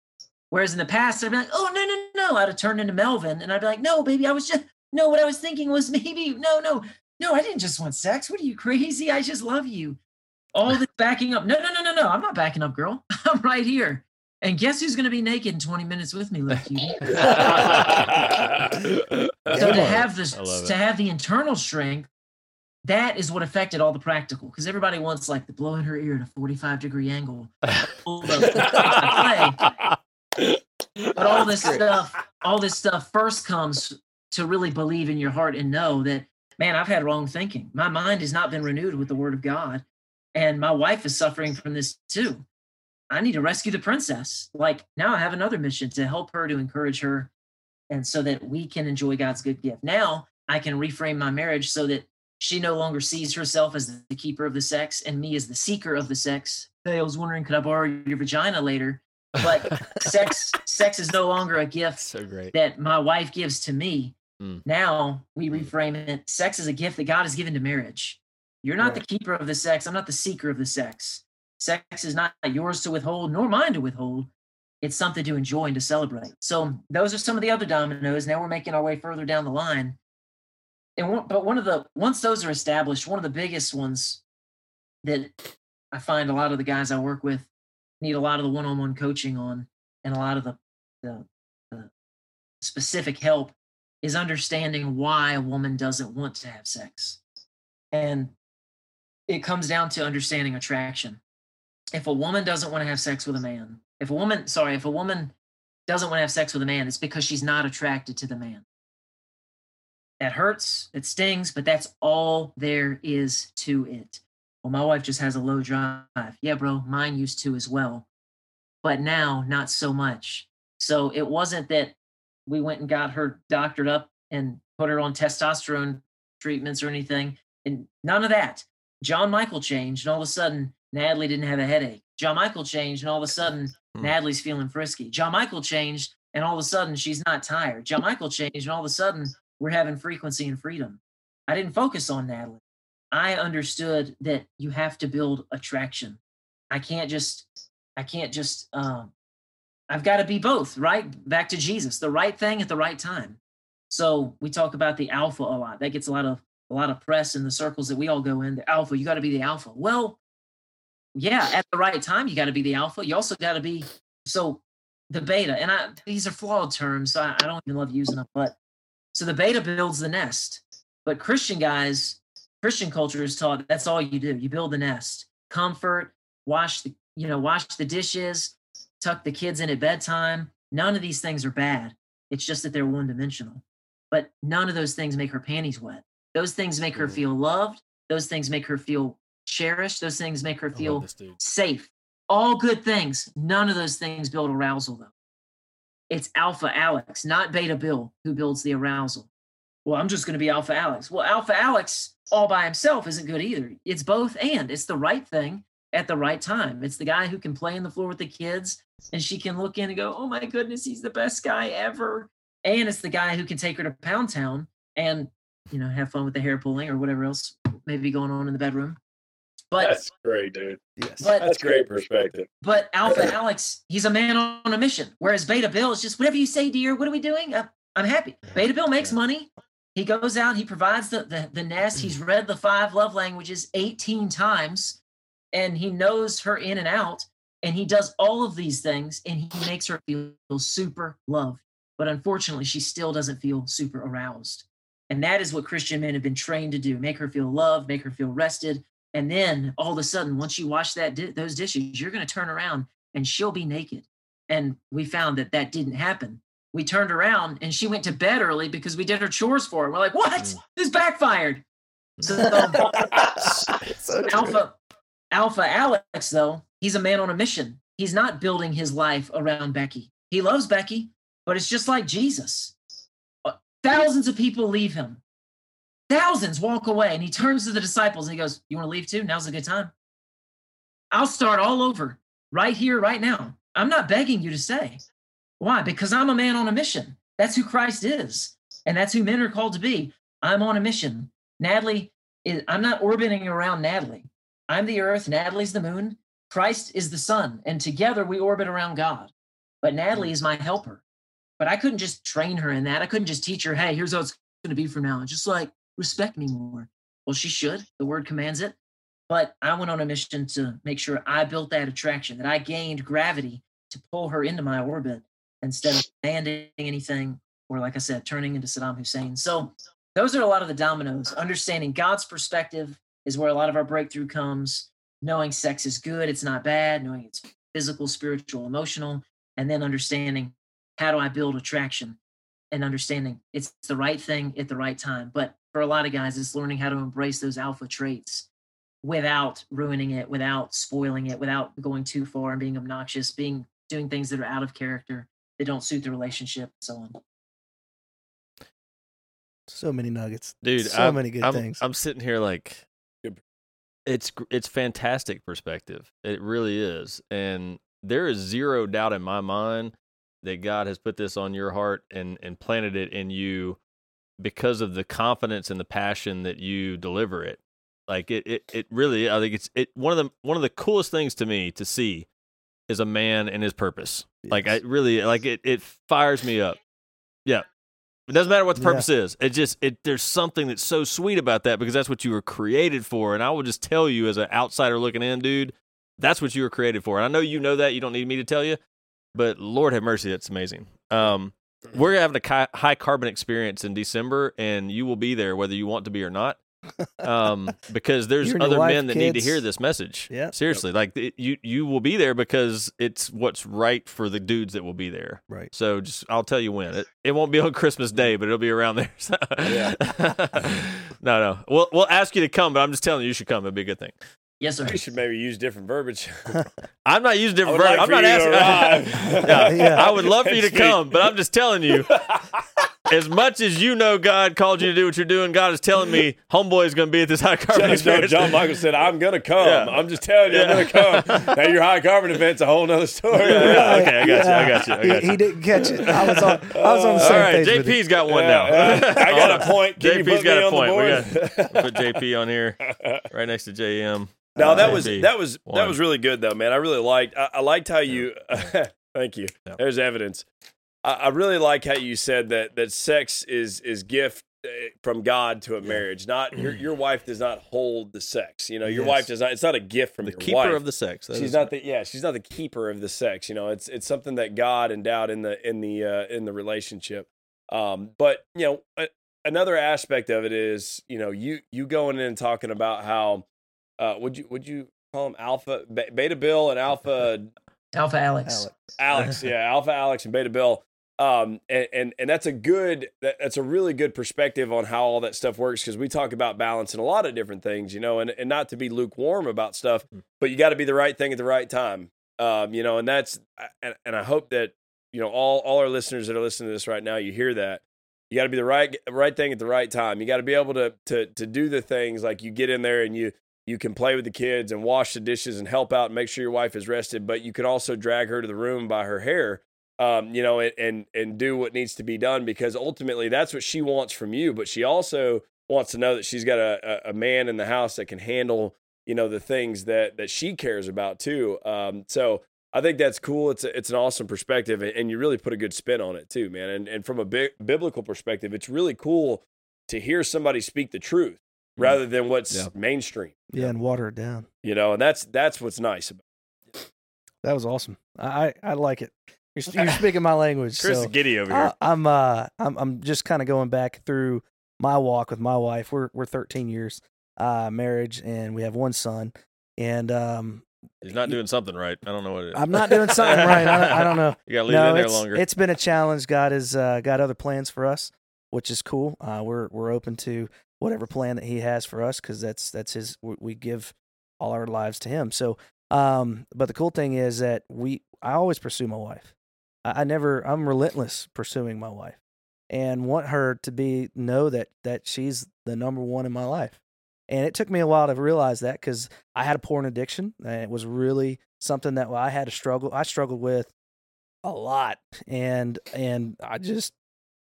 Whereas in the past, I'd be like, Oh, no, no, no. I'd have turned into Melvin and I'd be like, No, baby, I was just, no, what I was thinking was [LAUGHS] maybe, no, no, no, I didn't just want sex. What are you crazy? I just love you. All this backing up. No, no, no, no, no. I'm not backing up, girl. [LAUGHS] I'm right here. And guess who's going to be naked in 20 minutes with me, little [LAUGHS] cutie? so to have this to have the internal strength that is what affected all the practical because everybody wants like the blow in her ear at a 45 degree angle Pull the play. But all this stuff all this stuff first comes to really believe in your heart and know that man i've had wrong thinking. My mind has not been renewed with the word of god and my wife is suffering from this too. I need to rescue the princess. Like now i have another mission to help her to encourage her and so that we can enjoy god's good gift. Now i can reframe my marriage so that she no longer sees herself as the keeper of the sex and me as the seeker of the sex. Hey i was wondering could i borrow your vagina later But [LAUGHS] sex sex is no longer a gift so great. that my wife gives to me. Mm. Now we Mm. reframe it. Sex is a gift that God has given to marriage. You're not the keeper of the sex. I'm not the seeker of the sex. Sex is not yours to withhold, nor mine to withhold. It's something to enjoy and to celebrate. So those are some of the other dominoes. Now we're making our way further down the line. And one, but one of the once those are established, one of the biggest ones that I find a lot of the guys I work with need a lot of the one-on-one coaching on, and a lot of the the, the specific help is understanding why a woman doesn't want to have sex. And it comes down to understanding attraction. If a woman doesn't want to have sex with a man, if a woman, sorry, if a woman doesn't want to have sex with a man, it's because she's not attracted to the man. That hurts, it stings, but that's all there is to it. Well, my wife just has a low drive. Yeah, bro, mine used to as well. But now, not so much. So it wasn't that we went and got her doctored up and put her on testosterone treatments or anything. And none of that. John Michael changed, and all of a sudden, Natalie didn't have a headache. John Michael changed, and all of a sudden, Hmm. Natalie's feeling frisky. John Michael changed, and all of a sudden, she's not tired. John Michael changed, and all of a sudden, we're having frequency and freedom. I didn't focus on Natalie. I understood that you have to build attraction. I can't just, I can't just, um, I've got to be both, right? Back to Jesus, the right thing at the right time. So we talk about the alpha a lot. That gets a lot of a lot of press in the circles that we all go in. The alpha, you got to be the alpha. Well, yeah, at the right time, you got to be the alpha. You also got to be so the beta. And I these are flawed terms, so I, I don't even love using them. But so the beta builds the nest. But Christian guys, Christian culture is taught that's all you do. You build the nest. Comfort, wash the, you know, wash the dishes, tuck the kids in at bedtime. None of these things are bad. It's just that they're one dimensional. But none of those things make her panties wet. Those things make her feel loved. Those things make her feel cherished. Those things make her feel safe. All good things. None of those things build arousal, though. It's Alpha Alex, not Beta Bill, who builds the arousal. Well, I'm just going to be Alpha Alex. Well, Alpha Alex all by himself isn't good either. It's both and. It's the right thing at the right time. It's the guy who can play in the floor with the kids and she can look in and go, oh my goodness, he's the best guy ever. And it's the guy who can take her to Pound Town and, you know, have fun with the hair pulling or whatever else may be going on in the bedroom. But That's great, dude. Yes. But- That's great perspective. But Alpha Alex, he's a man on a mission. Whereas Beta Bill is just whatever you say, dear. What are we doing? Uh, I'm happy. Beta Bill makes money. He goes out. He provides the, the the nest. He's mm-hmm. read the five love languages 18 times, and he knows her in and out. And he does all of these things, and he makes her feel super loved. But unfortunately, she still doesn't feel super aroused. And that is what Christian men have been trained to do: make her feel loved, make her feel rested, and then all of a sudden, once you wash that di- those dishes, you're going to turn around and she'll be naked. And we found that that didn't happen. We turned around and she went to bed early because we did her chores for her. We're like, what? Mm. This backfired. So [LAUGHS] So. Alpha Alpha Alex, though, he's a man on a mission. He's not building his life around Becky. He loves Becky, but it's just like Jesus. Uh, Thousands of people leave him. Thousands walk away, and he turns to the disciples and he goes, You want to leave too? Now's a good time. I'll start all over right here, right now. I'm not begging you to stay. Why? Because I'm a man on a mission. That's who Christ is. And that's who men are called to be. I'm on a mission. Natalie, is, I'm not orbiting around Natalie. I'm the earth, Natalie's the moon, Christ is the sun, and together we orbit around God. But Natalie is my helper. But I couldn't just train her in that. I couldn't just teach her, hey, here's how it's going to be from now. Just like respect me more. Well, she should. The word commands it. But I went on a mission to make sure I built that attraction, that I gained gravity to pull her into my orbit instead of demanding anything or, like I said, turning into Saddam Hussein. So those are a lot of the dominoes. Understanding God's perspective is where a lot of our breakthrough comes. Knowing sex is good, it's not bad. Knowing it's physical, spiritual, emotional, and then understanding how do I build attraction and understanding it's the right thing at the right time. But for a lot of guys, it's learning how to embrace those alpha traits without ruining it, without spoiling it, without going too far and being obnoxious, being doing things that are out of character that don't suit the relationship, and so on. So many nuggets. dude. So I'm, many good I'm, things. I'm sitting here like, it's it's fantastic perspective. It really is, and there is zero doubt in my mind that God has put this on your heart and and planted it in you because of the confidence and the passion that you deliver it. Like it, it, it really. I think it's it one of the one of the coolest things to me to see is a man and his purpose. Like I really like it. It fires me up. Yeah, it doesn't matter what the Yeah. purpose is. It just it. There's something that's so sweet about that because that's what you were created for. And I will just tell you as an outsider looking in, dude, that's what you were created for. And I know you know that. You don't need me to tell you, but Lord have mercy, that's amazing. Um, we're having a high carbon experience in December, and you will be there whether you want to be or not. Um, because there's You and your other wife, men that need to hear this message. Yeah. seriously, like it, you you will be there because it's what's right for the dudes that will be there. Right. So just I'll tell you when it it won't be on Christmas Day, but it'll be around there. [LAUGHS] So- Yeah. [LAUGHS] no, no. We'll we'll ask you to come, but I'm just telling you, you should come. It'd be a good thing. Yes, sir. We should maybe use different verbiage. [LAUGHS] I'm not using different I would verb. like I'm not asking. arrive. yeah, Yeah. I would love for you to come, but I'm just telling you, as much as you know God called you to do what you're doing, God is telling me homeboy is going to be at this high carbon John, experience. John Michael said, "I'm gonna come. Yeah. I'm just telling you, I'm gonna come." Now your high carbon event's a whole nother story. Yeah, okay, I got you, I got you, I He- got you. He, didn't catch it. I was on. I was on the All same right, page with you. JP's got one Yeah, now. yeah. I got a point. Can you JP's put got me a on point. We got put JP on here, right next to JM. [LAUGHS] No, that Uh, was that was that was really good though, man. I really liked. I, I liked how you. [LAUGHS] thank you. Yeah. There's evidence. I, I really like how you said that that sex is is gift uh, from God to a marriage. Not your [CLEARS THROAT] your wife does not hold the sex. You know, your Yes. wife does not. It's not a gift from the your keeper wife. of the sex. That she's is- not the yeah. She's not the keeper of the sex. You know, it's it's something that God endowed in the in the uh, in the relationship. Um, but you know, a, another aspect of it is you know you you going in and talking about how uh, would you would you call him Alpha Beta Bill and Alpha [LAUGHS] Alpha Alex. Alex. Alex, yeah, Alpha Alex and Beta Bill. Um, and, and and that's a good that, that's a really good perspective on how all that stuff works because we talk about balance and a lot of different things, you know, and, and not to be lukewarm about stuff, but you got to be the right thing at the right time. Um, you know, and that's and, and I hope that you know all all our listeners that are listening to this right now, you hear that. You got to be the right right thing at the right time. You got to be able to to to do the things like you get in there and you you can play with the kids and wash the dishes and help out and make sure your wife is rested, but you can also drag her to the room by her hair, um, you know, and, and and do what needs to be done because ultimately that's what she wants from you. But she also wants to know that she's got a, a, a man in the house that can handle, you know, the things that that she cares about too. Um, so I think that's cool. It's a, it's an awesome perspective, and, and you really put a good spin on it too, man. And and from a bi- biblical perspective, it's really cool to hear somebody speak the truth rather than what's Yeah. mainstream Yeah, and water it down. you know, and that's that's what's nice about. That was awesome. I I, I like it. You're, you're speaking my language. Chris so. is giddy over here. I, I'm uh I'm I'm just kind of going back through my walk with my wife. We're we're 13 years uh marriage and we have one son. And um He's not doing something right. I don't know what it is. I'm not doing something right. I don't, I don't know. [LAUGHS] You got to leave it in there longer. It's been a challenge. God has uh, got other plans for us, which is cool. Uh, we're we're open to whatever plan that He has for us because that's that's His. We, we give all our lives to Him. So, um, but the cool thing is that we I always pursue my wife. I, never I'm relentless pursuing my wife, and want her to be know that that she's the number one in my life. And it took me a while to realize that because I had a porn addiction, and it was really something that I had to struggle. I struggled with a lot, and and I just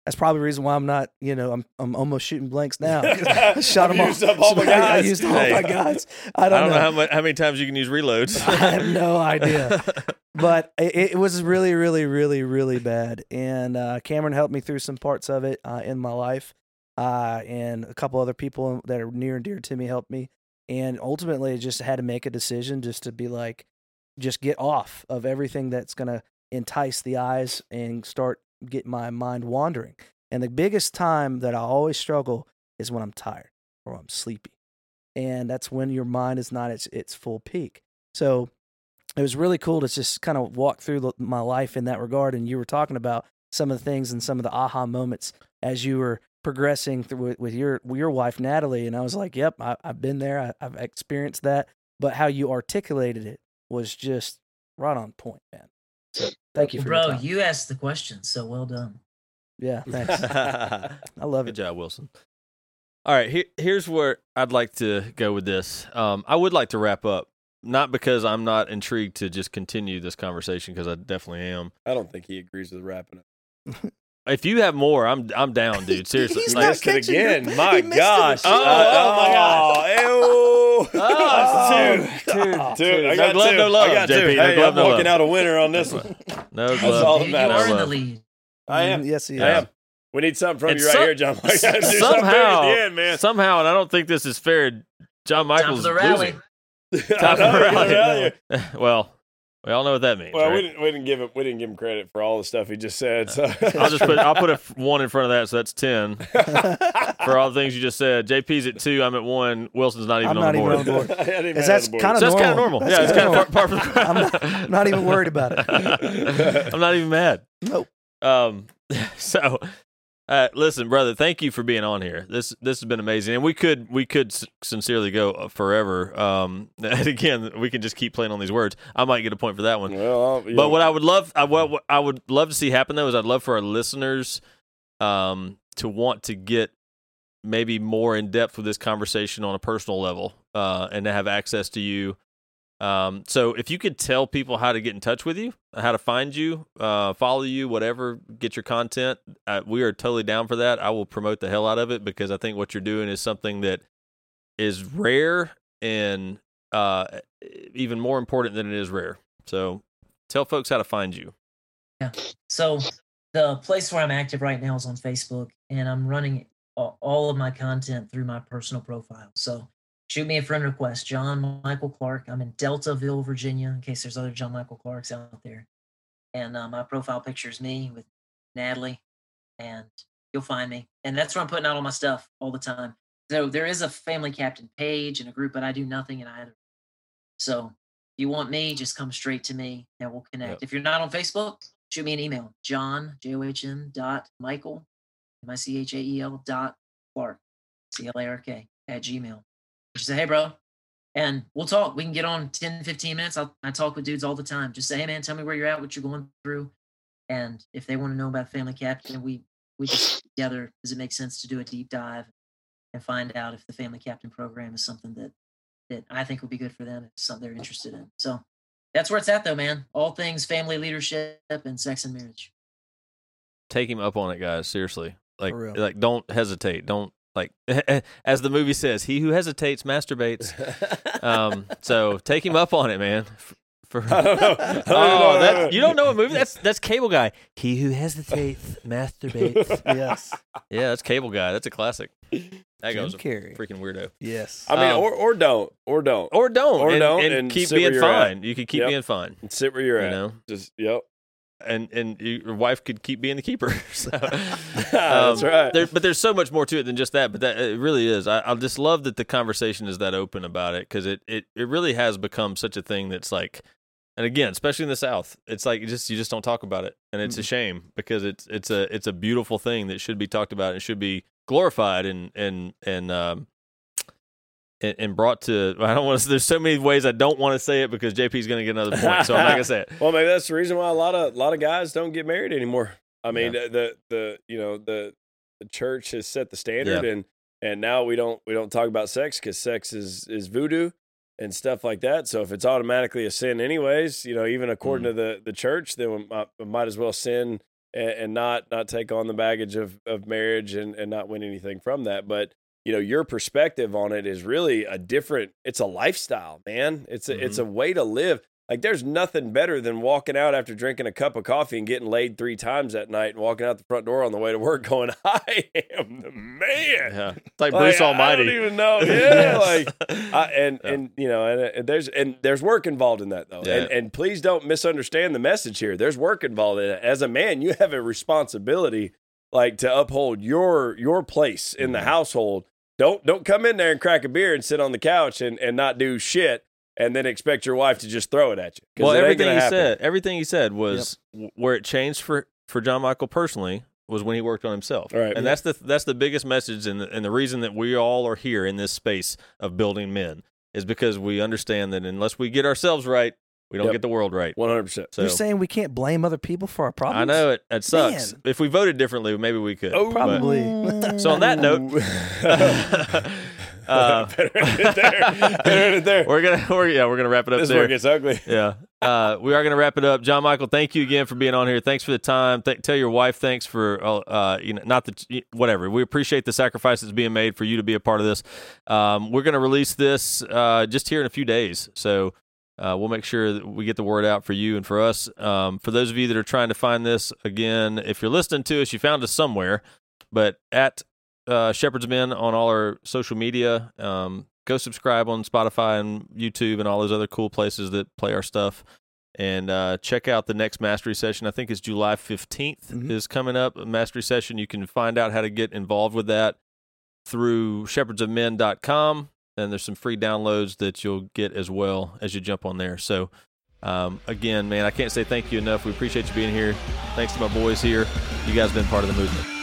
that's probably the reason why I'm not. You know, I'm I'm almost shooting blanks now. [LAUGHS] [LAUGHS] I shot I've them used up all my [LAUGHS] I guys. used all Hey. my guys. I I don't, don't know, know. how, much, how many times you can use reloads. I have no idea. but it, it was really, really, really, really bad. And uh, Cameron helped me through some parts of it uh, in my life, uh, and a couple other people that are near and dear to me helped me. And ultimately, I just had to make a decision just to be like, just get off of everything that's gonna entice the eyes and start get my mind wandering. And the biggest time that I always struggle is when I'm tired or I'm sleepy, and that's when your mind is not at its, its full peak. So it was really cool to just kind of walk through my life in that regard. And you were talking about some of the things and some of the aha moments as you were progressing through with, your your wife Natalie. And I was like, "Yep, I, I've been there. I, I've experienced that." But how you articulated it was just right on point, man. So thank you for your Bro, time. you asked the question, so well done. yeah, [LAUGHS] thanks. I love Good it. job, Wilson. All right, here, here's where I'd like to go with this. Um, I would like to wrap up, not because I'm not intrigued to just continue this conversation because I definitely am. I don't think he agrees with wrapping up. [LAUGHS] [LAUGHS] If you have more, I'm I'm down, dude. Seriously. He's Like, not Missed it your- again. My he missed it gosh. Oh, oh my gosh. Oh, Ew. two. Two. Two. I No got glove, two. no love, I got JP. two. No Hey, glove, I'm no walking love. out a winner on this one. [LAUGHS] no That's all that matters. you matters. are in the lead. I am. Yes, he is. I am. We need something from And you right some- here, John. Mike. I [LAUGHS] gotta something somehow, at the end, man. somehow, and I don't think this is fair. John Time Michael's for the rally. losing. [LAUGHS] I Time the rally. it out of here. well, we all know what that means. Well, right? we didn't, we didn't give him we didn't give him credit for all the stuff he just said. So [LAUGHS] I'll just put I'll put a f- one in front of that, so that's ten [LAUGHS] for all the things you just said. JP's at two, I'm at one. Wilson's not even I'm on not the even board. on the board. [LAUGHS] I didn't even Is that's kinda So that's kind of normal. normal. That's yeah, it's kinda kind of par, par for the I'm not, I'm not even worried about it. I'm not even mad. Nope. Um, so, uh, listen, brother, thank you for being on here. This this has been amazing, and we could we could s- sincerely go uh, forever. Um, [LAUGHS] and again, we can just keep playing on these words. I might get a point for that one. Well, But know, what I would love, I, what, what I would love to see happen though is I'd love for our listeners um, to want to get maybe more in depth with this conversation on a personal level uh, and to have access to you. Um, so if you could tell people how to get in touch with you, how to find you, uh, follow you, whatever, get your content, uh, we are totally down for that. I will promote the hell out of it because I think what you're doing is something that is rare and uh, even more important than it is rare. So tell folks how to find you. Yeah. So the place where I'm active right now is on Facebook, and I'm running all of my content through my personal profile. So shoot me a friend request, John Michael Clark. I'm in Deltaville, Virginia, in case there's other John Michael Clarks out there. And uh, my profile picture is me with Natalie, and you'll find me. And that's where I'm putting out all my stuff all the time. So there is a family captain page and a group, but I do nothing in either. So if you want me, just come straight to me and we'll connect. Yep. If you're not on Facebook, shoot me an email, John, J O H N dot Michael, M I C H A E L dot Clark, C L A R K, at Gmail. Just say, hey, bro. And we'll talk. We can get on 10, 15 minutes. I'll, I talk with dudes all the time. Just say, hey, man, tell me where you're at, what you're going through. And if they want to know about Family Captain, we, we just together, does it make sense to do a deep dive and find out if the Family Captain program is something that, that I think would be good for them, if something they're interested in. So that's where it's at, though, man. All things family leadership and sex and marriage. Take him up on it, guys. Seriously. Like, like, don't hesitate. Don't like, [LAUGHS] as the movie says, he who hesitates masturbates. [LAUGHS] Um, so take him up on it, man. For, [LAUGHS] I don't know. I don't even know oh, that, that- you don't know a movie? That's that's Cable Guy. He who hesitates masturbates. Yes. yeah, that's Cable Guy. That's a classic. That Jim goes a Carrey. freaking weirdo. Yes. I mean, Um, or or don't, or don't, Or don't, Or and, don't, and, and keep being you're at. fine. You can keep Yep. being fine. sit where you're You at. know, Just yep. And and your wife could keep being the keeper. [LAUGHS] so, [LAUGHS] That's um, right. There, but there's so much more to it than just that. But that it really is. I, I just love that the conversation is that open about it because it, it it really has become such a thing that's like, and again, especially in the South, it's like you just you just don't talk about it, and it's a shame because it's it's a it's a beautiful thing that should be talked about and should be glorified and and and um. And, and brought to, I don't want to. There's so many ways I don't want to say it because JP's going to get another point, so I'm not going to say it. [LAUGHS] Well, maybe that's the reason why a lot of a lot of guys don't get married anymore. I mean, the the you know the the church has set the standard, and and now we don't we don't talk about sex because sex is is voodoo and stuff like that. So if it's automatically a sin, anyways, you know, even according mm. to the the church, then we might, uh, we might as well sin and, and not not take on the baggage of of marriage and and not win anything from that. But you know, your perspective on it is really a different. It's a lifestyle, man. It's a it's a way to live. Like there's nothing better than walking out after drinking a cup of coffee and getting laid three times that night and walking out the front door on the way to work [LAUGHS] going, I am the man. Yeah, it's like Like, Bruce I Almighty. don't even know. [LAUGHS] Yeah, Yes. like I, [LAUGHS] and Yeah. and you know, and, and there's and there's work involved in that though. Yeah. And and please don't misunderstand the message here. There's work involved in it. As a man, you have a responsibility like to uphold your your place in the Mhm. household. Don't don't come in there and crack a beer and sit on the couch and, and not do shit and then expect your wife to just throw it at you. well, everything he happen. said, everything he said was w- where it changed for for John Michael personally was when he worked on himself. Right. And that's the that's the biggest message and the, and the reason that we all are here in this space of building men is because we understand that unless we get ourselves right, we don't Yep. get the world right. One hundred percent. So You're saying we can't blame other people for our problems? I know it it sucks. Man. If we voted differently, maybe we could. Oh. but- Probably. So on that note, [LAUGHS] [LAUGHS] Uh, [LAUGHS] Better end it there. Better end it there. we're gonna, we're, yeah, we're gonna wrap it up This is there. gets ugly. yeah. Uh, we are going to wrap it up. John Michael, thank you again for being on here. Thanks for the time. Th- tell your wife thanks for, uh, uh, you know, not the whatever. We appreciate the sacrifices being made for you to be a part of this. Um, we're going to release this uh, just here in a few days. So uh, we'll make sure that we get the word out for you and for us. Um, for those of you that are trying to find this, again, if you're listening to us, you found us somewhere, but at uh, Shepherd's Men on all our social media. Um, go subscribe on Spotify and YouTube and all those other cool places that play our stuff. And uh, check out the next mastery session. I think it's July 15th Mhm. is coming up. A mastery session. You can find out how to get involved with that through shepherdsofmen.com. And there's some free downloads that you'll get as well as you jump on there. So, um, again, man, I can't say thank you enough. We appreciate you being here. Thanks to my boys here. You guys have been part of the movement.